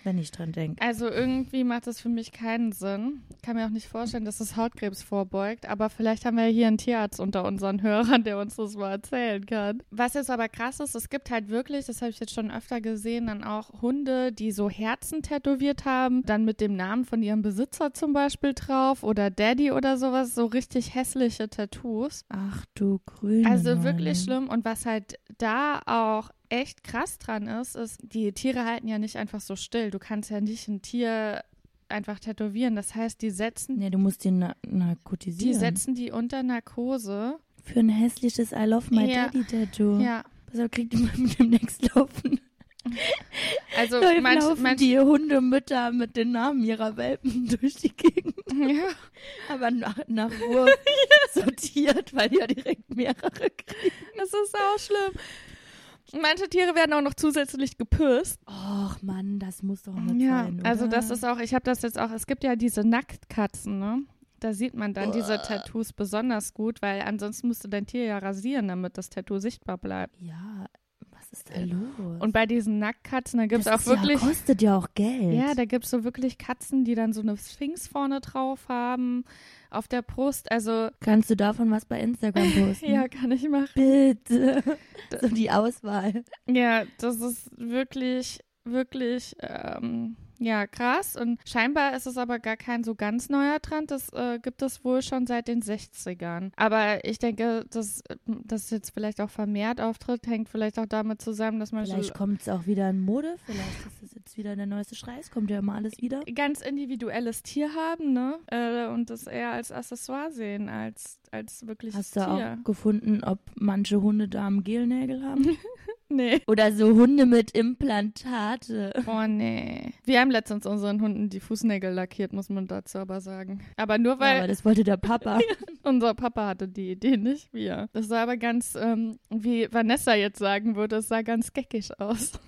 Wenn ich dran denke. Also irgendwie macht das für mich keinen Sinn. Ich kann mir auch nicht vorstellen, dass es Hautkrebs vorbeugt. Aber vielleicht haben wir hier einen Tierarzt unter unseren Hörern, der uns das mal erzählen kann. Was jetzt aber krass ist, es gibt halt wirklich, das habe ich jetzt schon öfter gesehen, dann auch Hunde, die so Herzen tätowiert haben, dann mit dem Namen von ihrem Besitzer zum Beispiel drauf oder Daddy oder sowas, so richtig hässliche Tattoos. Ach du grüne Also wirklich schlimm. Und was halt da auch echt krass dran ist, ist, die Tiere halten ja nicht einfach so still. Du kannst ja nicht ein Tier einfach tätowieren. Das heißt, die setzen, Nee, du musst den na narkotisieren. die setzen die unter Narkose. Für ein hässliches I love my Ja. daddy Tattoo. Ja. Auf, kriegt immer mit dem nächsten Laufen. Also Läuft manche, laufen manche, die Hundemütter mit den Namen ihrer Welpen durch die Gegend. ja. Aber nach, nach Wurf sortiert, weil die ja direkt mehrere kriegen. Das ist auch schlimm. Manche Tiere werden auch noch zusätzlich gepisst. Och Mann, das muss doch nicht Ja, sein, also oder? das ist auch, ich habe das jetzt auch, es gibt ja diese Nacktkatzen, ne? Da sieht man dann diese Tattoos besonders gut, weil ansonsten musst du dein Tier ja rasieren, damit das Tattoo sichtbar bleibt. Ja, was ist da los? Und bei diesen Nacktkatzen, da gibt es das auch wirklich. Ja, kostet ja auch Geld. Ja, da gibt es so wirklich Katzen, die dann so eine Sphinx vorne drauf haben, auf der Brust. Also, Kannst du davon was bei Instagram posten? ja, kann ich machen. Bitte. So die Auswahl. Ja, das ist wirklich, wirklich, ähm, ja, krass. Und scheinbar ist es aber gar kein so ganz neuer Trend. Das äh, gibt es wohl schon seit den 60ern. Aber ich denke, dass das jetzt vielleicht auch vermehrt auftritt, hängt vielleicht auch damit zusammen, dass man Vielleicht kommt es auch wieder in Mode. Vielleicht ist es jetzt wieder der neueste Schrei. Es kommt ja immer alles wieder. ganz individuelles Tier haben, ne? Äh, und das eher als Accessoire sehen, als, als wirkliches Hast du Tier. auch gefunden, ob manche Hundedamen Gelnägel haben? Nee. Oder so Hunde mit Implantate? Oh nee. Wir haben letztens unseren Hunden die Fußnägel lackiert, muss man dazu aber sagen. Aber nur Ja, weil aber das wollte der Papa. unser Papa hatte die Idee, nicht wir. Das sah aber ganz, ähm, wie Vanessa jetzt sagen würde, es sah ganz geckig aus.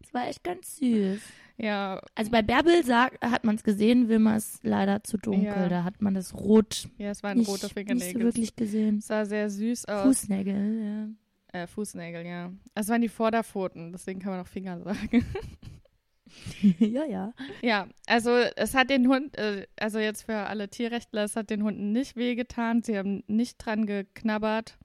Das war echt ganz süß. Ja, Also bei Bärbel sag, hat man es gesehen, Wilma ist leider zu dunkel. Ja. Da hat man das Rot ja, es waren nicht, rote nicht Fingernägel. so wirklich gesehen. Es sah sehr süß aus. Fußnägel, ja. Äh, Fußnägel, ja. Es waren die Vorderpfoten, deswegen kann man auch Finger sagen. ja, ja. Ja, also es hat den Hund, äh, also jetzt für alle Tierrechtler, es hat den Hunden nicht wehgetan. Sie haben nicht dran geknabbert.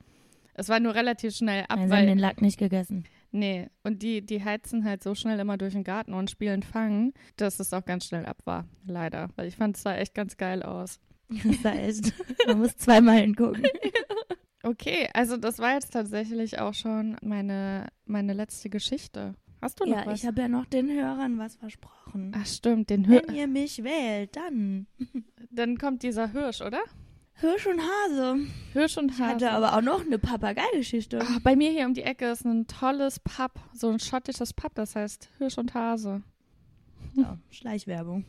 Es war nur relativ schnell ab, Nein, sie haben den Lack nicht gegessen. Nee, und die, die heizen halt so schnell immer durch den Garten und spielen Fangen, dass es auch ganz schnell ab war, leider. Weil ich fand es sah echt ganz geil aus. Das war echt. Man muss zweimal hingucken. Okay, also das war jetzt tatsächlich auch schon meine, meine letzte Geschichte. Hast du noch Ja, was? ich habe ja noch den Hörern was versprochen. Ach stimmt, den Hir Wenn ihr mich wählt, dann dann kommt dieser Hirsch, oder? Hirsch und Hase. Hirsch und Ich Hase. hatte aber auch noch eine Papageigeschichte. Ah, bei mir hier um die Ecke ist ein tolles Pub, so ein schottisches Pub, das heißt Hirsch und Hase. Ja, Schleichwerbung.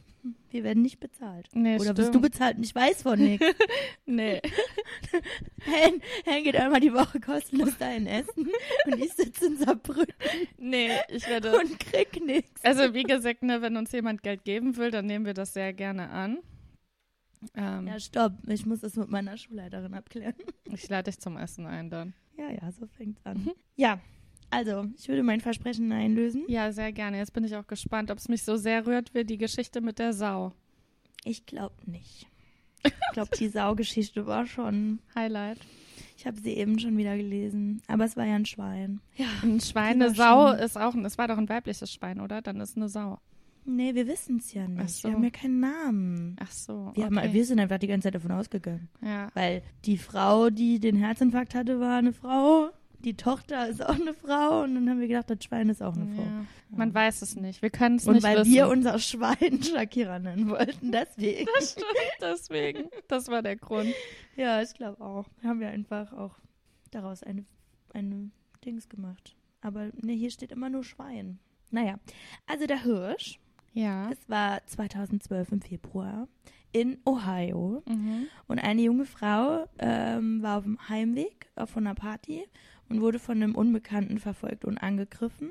Wir werden nicht bezahlt. Nee, Oder bist du bezahlt? Ich weiß von nichts. Nee. Hen, Hen geht einmal die Woche kostenlos dahin essen und ich sitze in Saarbrücken Nee, ich werde. und krieg nichts. Also wie gesagt, ne, wenn uns jemand Geld geben will, dann nehmen wir das sehr gerne an. Ähm, Ja, stopp. Ich muss das mit meiner Schulleiterin abklären. Ich lade dich zum Essen ein dann. Ja, ja, so fängt's an. Ja, also, ich würde mein Versprechen einlösen. Ja, sehr gerne. Jetzt bin ich auch gespannt, ob es mich so sehr rührt wie die Geschichte mit der Sau. Ich glaube nicht. Ich glaube, die Saugeschichte war schon. Highlight. Ich habe sie eben schon wieder gelesen. Aber es war ja ein Schwein. Ja. Ein Schwein, eine Sau schon- ist auch, ein- es war doch ein weibliches Schwein, oder? Dann ist eine Sau. Nee, wir wissen es ja nicht. Ach so. Wir haben ja keinen Namen. Ach so. Wir, haben, wir sind einfach die ganze Zeit davon ausgegangen. ja. Weil die Frau, die den Herzinfarkt hatte, war eine Frau. Die Tochter ist auch eine Frau. Und dann haben wir gedacht, das Schwein ist auch eine Frau. ja. Man weiß es nicht. Wir können es Und nicht weil wissen. wir unser Schwein Shakira nennen wollten, deswegen. Deswegen. Das war der Grund. Ja, ich glaube auch. Haben wir einfach auch daraus eine, eine Dings gemacht. Aber ne, hier steht immer nur Schwein. Naja, also der Hirsch, Ja. es war 2012 im Februar in Ohio Mhm. und eine junge Frau ähm, war auf dem Heimweg von einer Party und wurde von einem Unbekannten verfolgt und angegriffen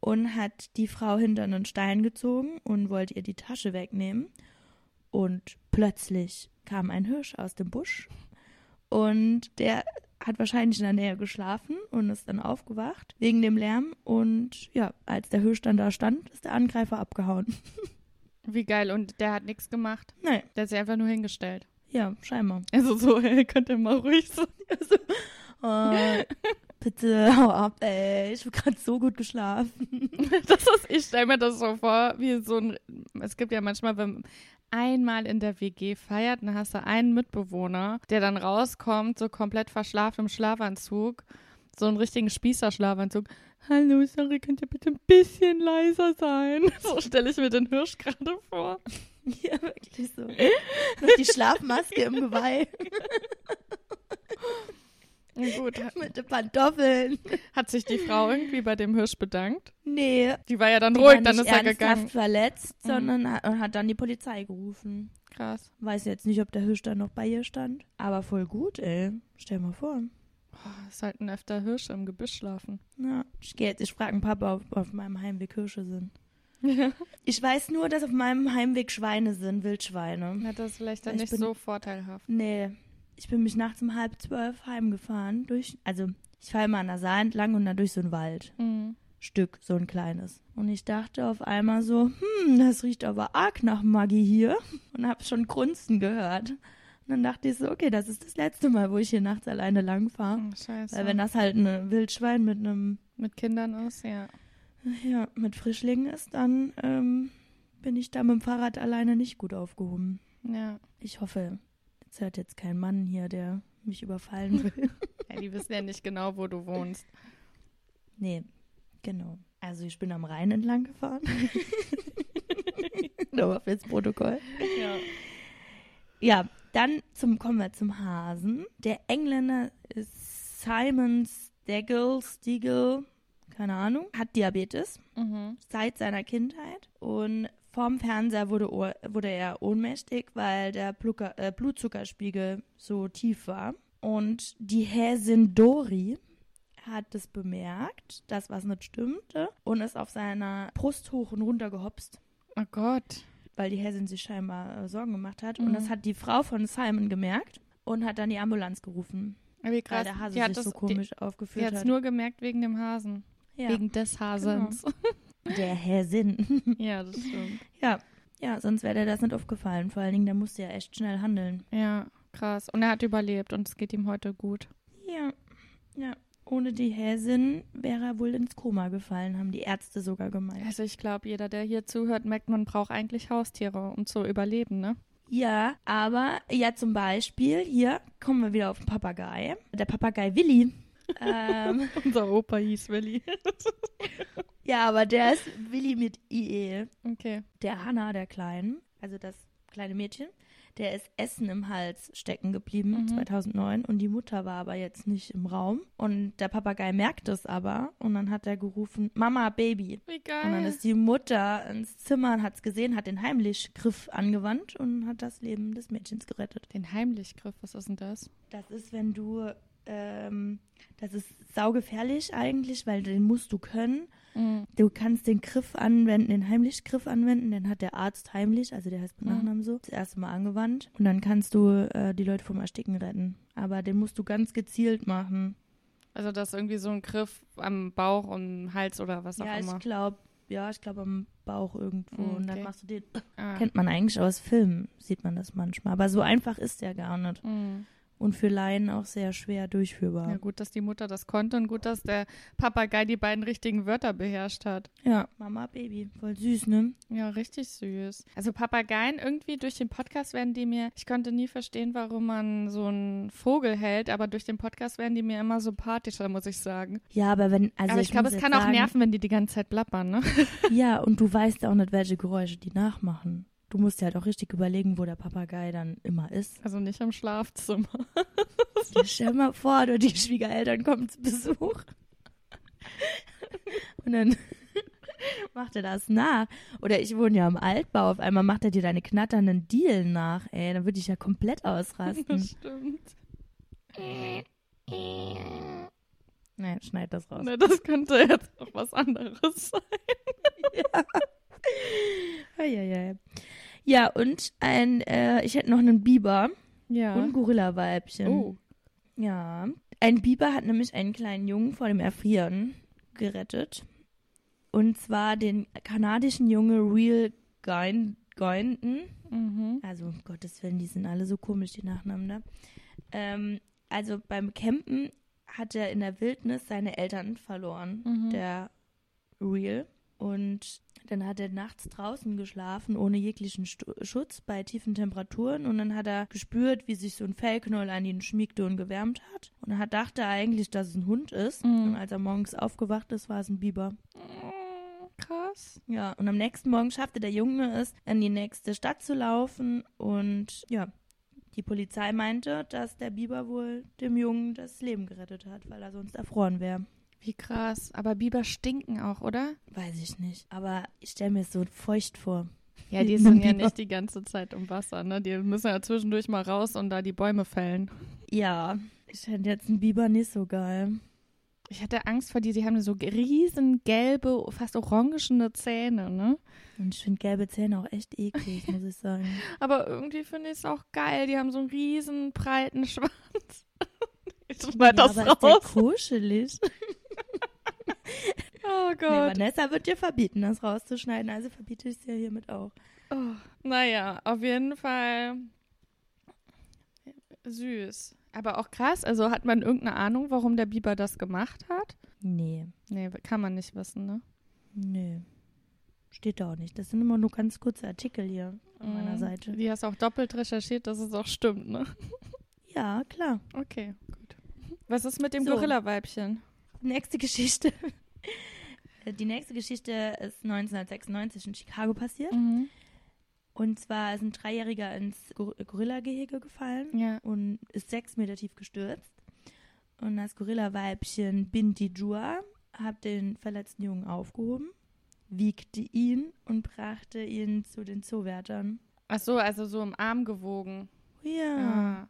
und hat die Frau hinter einen Stein gezogen und wollte ihr die Tasche wegnehmen. Und plötzlich kam ein Hirsch aus dem Busch und der hat wahrscheinlich in der Nähe geschlafen und ist dann aufgewacht wegen dem Lärm. Und ja, als der Hirsch dann da stand, ist der Angreifer abgehauen. Wie geil. Und der hat nichts gemacht. Nein, Der hat sich einfach nur hingestellt. ja, scheinbar. Also so, hey, könnt ihr mal ruhig sein. Oh, bitte, hau ab, ey. Ich habe gerade so gut geschlafen. Das ist, ich stelle mir das so vor, wie so ein, es gibt ja manchmal, wenn einmal in der WG feiert, dann hast du einen Mitbewohner, der dann rauskommt, so komplett verschlafen im Schlafanzug, so einen richtigen Spießerschlafanzug. Hallo, sorry, könnt ihr bitte ein bisschen leiser sein? So stelle ich mir den Hirsch gerade vor. Ja, wirklich so. Noch die Schlafmaske im Geweih Gut, mit den Pantoffeln. hat sich die Frau irgendwie bei dem Hirsch bedankt? Nee, Die war ja dann die ruhig, dann ist er gegangen. verletzt, Mhm. sondern hat, und hat dann die Polizei gerufen. Krass. Weiß jetzt nicht, ob der Hirsch dann noch bei ihr stand. Aber voll gut, ey. Stell mal vor. Oh, sollten öfter Hirsche im Gebüsch schlafen. Ja, ich gehe jetzt, ich frage einen Papa, ob auf meinem Heimweg Hirsche sind. Ja. Ich weiß nur, dass auf meinem Heimweg Schweine sind, Wildschweine. Hat das vielleicht dann Ich nicht bin- so vorteilhaft. Nee, ich bin mich nachts um halb zwölf heimgefahren. Durch, also, ich fahre immer an der Saar entlang und dann durch so einen Wald. Mhm. Stück, so ein kleines. Und ich dachte auf einmal so, hm, das riecht aber arg nach Maggi hier. Und habe schon Grunzen gehört. Und dann dachte ich so, okay, das ist das letzte Mal, wo ich hier nachts alleine lang fahre. Oh, scheiße. Weil wenn das halt ein Wildschwein mit einem, Mit Kindern ist, ja. ja, mit Frischlingen ist, dann ähm, bin ich da mit dem Fahrrad alleine nicht gut aufgehoben. Ja. Ich hoffe, jetzt hört jetzt kein Mann hier, der mich überfallen will. ja. Die wissen ja nicht genau, wo du wohnst. Nee, genau. Also ich bin am Rhein entlang gefahren. Nochmal fürs Protokoll. Ja. Ja, dann zum, kommen wir zum Hasen. Der Engländer ist Simon Stegel, Stegel, keine Ahnung, hat Diabetes Mhm. seit seiner Kindheit und vorm Fernseher wurde, wurde er ohnmächtig, weil der Blucker, äh, Blutzuckerspiegel so tief war. Und die Häsin Dori hat das bemerkt, dass was nicht stimmte und ist auf seiner Brust hoch und runter gehopst Oh Gott. weil die Häsin sich scheinbar äh, Sorgen gemacht hat. Mhm. Und das hat die Frau von Simon gemerkt und hat dann die Ambulanz gerufen, Wie weil krass. der Hase die hat sich das, so die, komisch die aufgeführt hat es hat. nur gemerkt wegen dem Hasen. ja. Wegen des Hasens. Der Häsin. ja, das stimmt. ja. ja, sonst wäre dir das nicht aufgefallen. Vor allen Dingen, der musste ja echt schnell handeln. Ja, krass. Und er hat überlebt und es geht ihm heute gut. Ja, Ja. Ohne die Häsin wäre er wohl ins Koma gefallen, haben die Ärzte sogar gemeint. Also ich glaube, jeder, der hier zuhört, merkt, man braucht eigentlich Haustiere, um zu überleben, ne? Ja, aber ja, zum Beispiel, hier kommen wir wieder auf den Papagei. Der Papagei Willi. Ähm, Unser Opa hieß Willi. ja, aber der ist Willi mit IE. Okay. Der Hanna, der Kleinen, also das kleine Mädchen, der ist Essen im Hals stecken geblieben Mhm. 2009 und die Mutter war aber jetzt nicht im Raum und der Papagei merkt es aber und dann hat er gerufen, Mama, Baby. Wie geil. Und dann ist die Mutter ins Zimmer und hat es gesehen, hat den Heimlichgriff angewandt und hat das Leben des Mädchens gerettet. Den Heimlichgriff, was ist denn das? Das ist, wenn du, ähm, das ist saugefährlich eigentlich, weil den musst du können. Mhm. Du kannst den Griff anwenden, den Heimlichgriff anwenden, den hat der Arzt heimlich, also der heißt mit Mhm. Nachnamen so, das erste Mal angewandt. Und dann kannst du äh, die Leute vom Ersticken retten. Aber den musst du ganz gezielt machen. Also das ist irgendwie so ein Griff am Bauch und Hals oder was auch ja, immer. ich glaube, ja, ich glaube am Bauch irgendwo. Mhm, Und dann okay. machst du den. Ah. Kennt man eigentlich aus Filmen, sieht man das manchmal. Aber so einfach ist der gar nicht. Mhm. Und für Laien auch sehr schwer durchführbar. Ja, gut, dass die Mutter das konnte und gut, dass der Papagei die beiden richtigen Wörter beherrscht hat. Ja, Mama, Baby. Voll süß, ne? Ja, richtig süß. Also Papageien, irgendwie durch den Podcast werden die mir, ich konnte nie verstehen, warum man so einen Vogel hält, aber durch den Podcast werden die mir immer sympathischer, muss ich sagen. Ja, aber wenn, also aber ich, glaube, muss es kann auch sagen, nerven, wenn die die ganze Zeit plappern, ne? Ja, und du weißt auch nicht, welche Geräusche die nachmachen. Du musst dir halt auch richtig überlegen, wo der Papagei dann immer ist. Also nicht im Schlafzimmer. Ja, stell mal vor, du, die Schwiegereltern kommen zu Besuch. Und dann macht er das nach. Oder ich wohne ja im Altbau, auf einmal macht er dir deine knatternden Dielen nach. Ey, dann würde ich ja komplett ausrasten. Das stimmt. Nein, schneid das raus. Ne, das könnte jetzt auch was anderes sein. Ja, und ein, äh, ich hätte noch einen Biber Ja. und ein Gorilla-Weibchen. Oh. Ja. Ein Biber hat nämlich einen kleinen Jungen vor dem Erfrieren gerettet. Und zwar den kanadischen Junge Real Goin- Gointon. Mhm. Also, um Gottes Willen, die sind alle so komisch, die Nachnamen da. Ähm, also beim Campen hat er in der Wildnis seine Eltern verloren, Mhm. der Real. Und dann hat er nachts draußen geschlafen, ohne jeglichen Stu Schutz, bei tiefen Temperaturen. Und dann hat er gespürt, wie sich so ein Fellknoll an ihn schmiegte und gewärmt hat. Und er dachte eigentlich, dass es ein Hund ist. Mhm. Und als er morgens aufgewacht ist, war es ein Biber. Krass. Ja, und am nächsten Morgen schaffte der Junge es, in die nächste Stadt zu laufen. Und ja, die Polizei meinte, dass der Biber wohl dem Jungen das Leben gerettet hat, weil er sonst erfroren wäre. Wie krass. Aber Biber stinken auch, oder? Weiß ich nicht. Aber ich stelle mir es so feucht vor. Ja, die sind ja nicht die ganze Zeit im Wasser, ne? Die müssen ja zwischendurch mal raus und da die Bäume fällen. Ja, ich fände jetzt einen Biber nicht so geil. Ich hatte Angst vor die, die haben so riesen gelbe, fast orangene Zähne, ne? Und ich finde gelbe Zähne auch echt eklig, muss ich sagen. Aber irgendwie finde ich es auch geil. Die haben so einen riesen breiten Schwanz. Ich schneid das ja, aber ist der raus. kuschelig? Oh Nee, Gott. Vanessa wird dir verbieten, das rauszuschneiden, also verbiete ich es dir hiermit auch. Oh, naja, auf jeden Fall süß. Aber auch krass. Also hat man irgendeine Ahnung, warum der Biber das gemacht hat? Nee, Nee, kann man nicht wissen, ne? nee. Steht da auch nicht. Das sind immer nur ganz kurze Artikel hier an meiner Mhm. Seite. Die hast auch doppelt recherchiert, dass es auch stimmt, ne? Ja, klar. Okay. Was ist mit dem So. Gorilla-Weibchen? Nächste Geschichte. Die nächste Geschichte ist 1996 in Chicago passiert. Mhm. Und zwar ist ein Dreijähriger ins Gor Gorilla-Gehege gefallen Ja. und ist sechs Meter tief gestürzt. Und das Gorilla-Weibchen Binti Jua hat den verletzten Jungen aufgehoben, wiegte ihn und brachte ihn zu den Zoowärtern. Ach so, also so im Arm gewogen. Ja. Ah.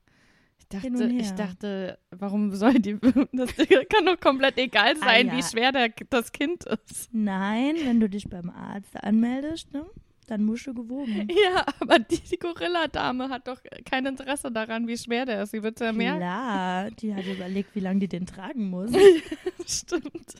Ich dachte, ich dachte, warum soll die, das kann doch komplett egal Ah, sein, ja. wie schwer der, das Kind ist. Nein, wenn du dich beim Arzt anmeldest, ne, dann musst du gewogen. Ja, aber die, die Gorilla-Dame hat doch kein Interesse daran, wie schwer der ist. Sie wird ja mehr. Klar, die hat überlegt, wie lange die den tragen muss. Stimmt.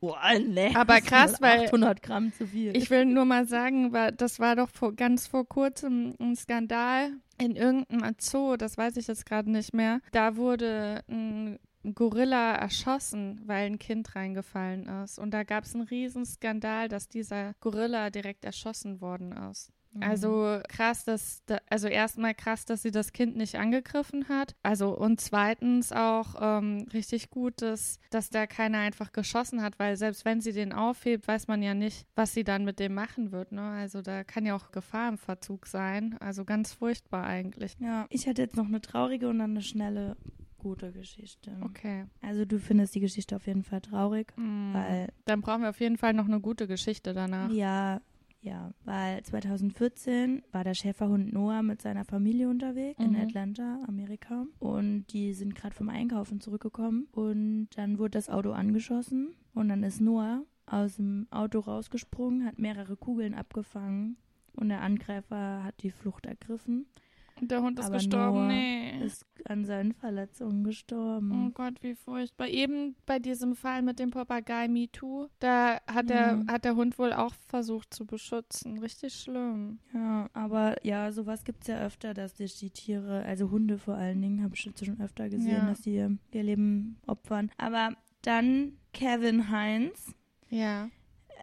Boah, nee. Aber krass, weil- 800 Gramm zu viel. Ich will nur mal sagen, war, das war doch vor, ganz vor kurzem ein Skandal in irgendeinem Zoo, das weiß ich jetzt gerade nicht mehr. Da wurde ein Gorilla erschossen, weil ein Kind reingefallen ist. Und da gab es einen riesen Skandal, dass dieser Gorilla direkt erschossen worden ist. Mhm. Also krass, dass, da, also erstmal krass, dass sie das Kind nicht angegriffen hat. Also und zweitens auch ähm, richtig gut, dass, dass da keiner einfach geschossen hat, weil selbst wenn sie den aufhebt, weiß man ja nicht, was sie dann mit dem machen wird. Ne? Also da kann ja auch Gefahr im Verzug sein. Also ganz furchtbar eigentlich. Ja, ich hatte jetzt noch eine traurige und dann eine schnelle, gute Geschichte. Okay. Also du findest die Geschichte auf jeden Fall traurig, Hm. weil Dann brauchen wir auf jeden Fall noch eine gute Geschichte danach. Ja, ja, weil 2014 war der Schäferhund Noah mit seiner Familie unterwegs in Mhm. Atlanta, Amerika. Und die sind gerade vom Einkaufen zurückgekommen. Und dann wurde das Auto angeschossen. Und dann ist Noah aus dem Auto rausgesprungen, hat mehrere Kugeln abgefangen. Und der Angreifer hat die Flucht ergriffen, Der Hund ist Aber gestorben. Noah Nee. ist an seinen Verletzungen gestorben. Oh Gott, wie furchtbar. Eben bei diesem Fall mit dem Papagei MeToo, da hat, der, Ja. hat der Hund wohl auch versucht zu beschützen. Richtig schlimm. Ja, aber ja, sowas gibt es ja öfter, dass sich die Tiere, also Hunde vor allen Dingen, habe ich jetzt schon öfter gesehen, Ja. dass die ihr, ihr Leben opfern. Aber dann Kevin Heinz, Ja.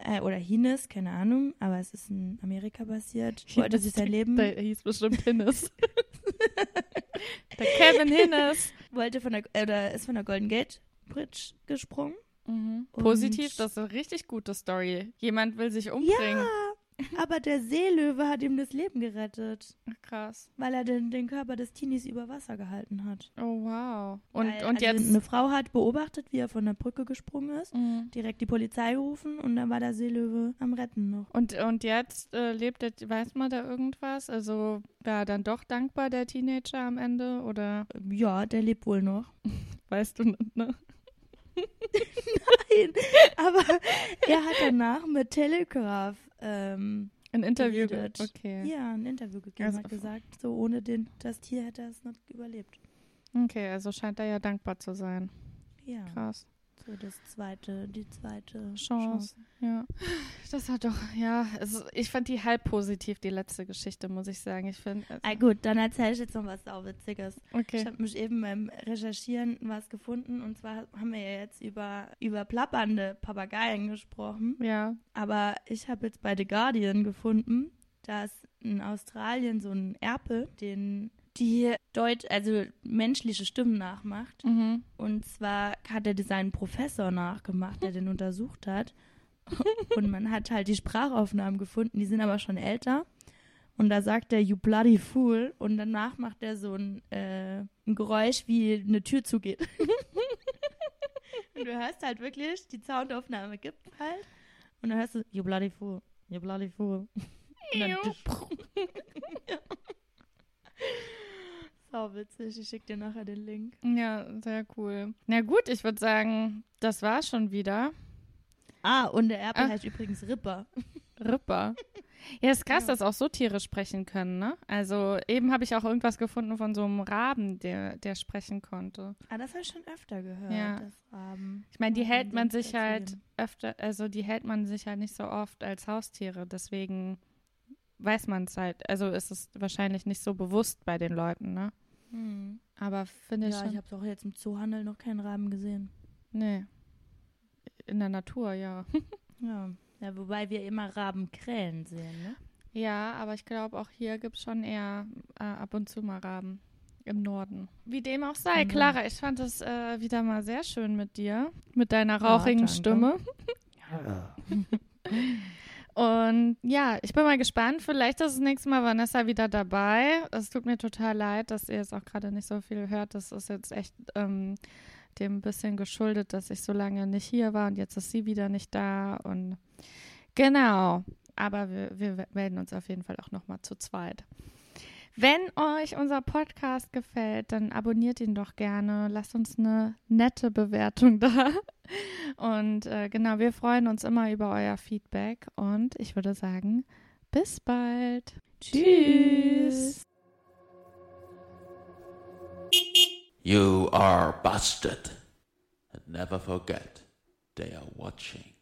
Äh, oder Hines, keine Ahnung, aber es ist in Amerika passiert, wollte sich sein Leben, Der hieß bestimmt Hinnes. der Kevin Hinnes. wollte von der, oder ist von der Golden Gate Bridge gesprungen. Mhm. Positiv, das ist eine richtig gute Story. Jemand will sich umbringen. Ja, aber der Seelöwe hat ihm das Leben gerettet, Ach, Krass. weil er den, den Körper des Teenies über Wasser gehalten hat. Oh, wow. Und, weil, und also jetzt. Eine Frau hat beobachtet, wie er von der Brücke gesprungen ist. Mhm. direkt die Polizei gerufen und dann war der Seelöwe am Retten noch. Und, und jetzt äh, lebt er, weiß man da irgendwas? Also war er dann doch dankbar, der Teenager am Ende? Oder Ja, der lebt wohl noch. weißt du nicht, ne? Nein, aber er hat danach mit Telegraph ähm, Ein Interview. ge- geredet. Okay. ja, ein Interview gegeben, Also- hat gesagt, so ohne den, das Tier hätte er es nicht überlebt. Okay, also scheint er ja dankbar zu sein. Ja, Krass. So das zweite, die zweite Chance. Chance. Ja. Das hat doch, ja, also ich fand die halb positiv, die letzte Geschichte, muss ich sagen. Ich finde. Also, Ah, gut, dann erzähle ich jetzt noch was Sauwitziges. okay. Ich habe mich eben beim Recherchieren was gefunden und zwar haben wir ja jetzt über, über plappernde Papageien gesprochen. Ja. Aber ich habe jetzt bei The Guardian gefunden, dass in Australien so ein Erpel, den die Deutsch, also menschliche Stimmen nachmacht. Mhm. Und zwar hat er seinen Professor nachgemacht, der den untersucht hat. Und man hat halt die Sprachaufnahmen gefunden, die sind aber schon älter. Und da sagt er, you bloody fool. Und danach macht er so ein, äh, ein Geräusch, wie eine Tür zugeht. und du hörst halt wirklich, die Soundaufnahme gibt halt. Und dann hörst du, you bloody fool, you bloody fool. Und dann, Sau witzig, ich schick dir nachher den Link. Ja, sehr cool. Na gut, ich würde sagen, das war schon wieder. Ah, und der Erpel Ah. heißt übrigens Ripper. Ripper. Ja, ist krass, Ja. dass auch so Tiere sprechen können, ne? Also eben habe ich auch irgendwas gefunden von so einem Raben, der, der sprechen konnte. Ah, das habe ich schon öfter gehört. Ja. Das Raben. Ich meine, die hält man sich halt öfter, also die hält man sich halt nicht so oft als Haustiere. Deswegen weiß man es halt. Also ist es wahrscheinlich nicht so bewusst bei den Leuten, ne? Hm. Aber finde ich Ja, schon. ich habe auch jetzt im Zoohandel noch keinen Raben gesehen. nee. In der Natur, ja. Ja. ja wobei wir immer Rabenkrähen sehen, ne? Ja, aber ich glaube, auch hier gibt es schon eher äh, ab und zu mal Raben im Norden. Wie dem auch sei, Mhm. Clara, ich fand es äh, wieder mal sehr schön mit dir, mit deiner Ja, rauchigen danke. Stimme. Und ja, ich bin mal gespannt. Vielleicht ist das nächste Mal Vanessa wieder dabei. Es tut mir total leid, dass ihr jetzt auch gerade nicht so viel hört. Das ist jetzt echt ähm, dem ein bisschen geschuldet, dass ich so lange nicht hier war und jetzt ist sie wieder nicht da. Und genau. Aber wir, wir melden uns auf jeden Fall auch nochmal zu zweit. Wenn euch unser Podcast gefällt, dann abonniert ihn doch gerne. Lasst uns eine nette Bewertung da. Und äh, genau, wir freuen uns immer über euer Feedback. Und ich würde sagen, bis bald. Tschüss. You are busted. And never forget, they are watching.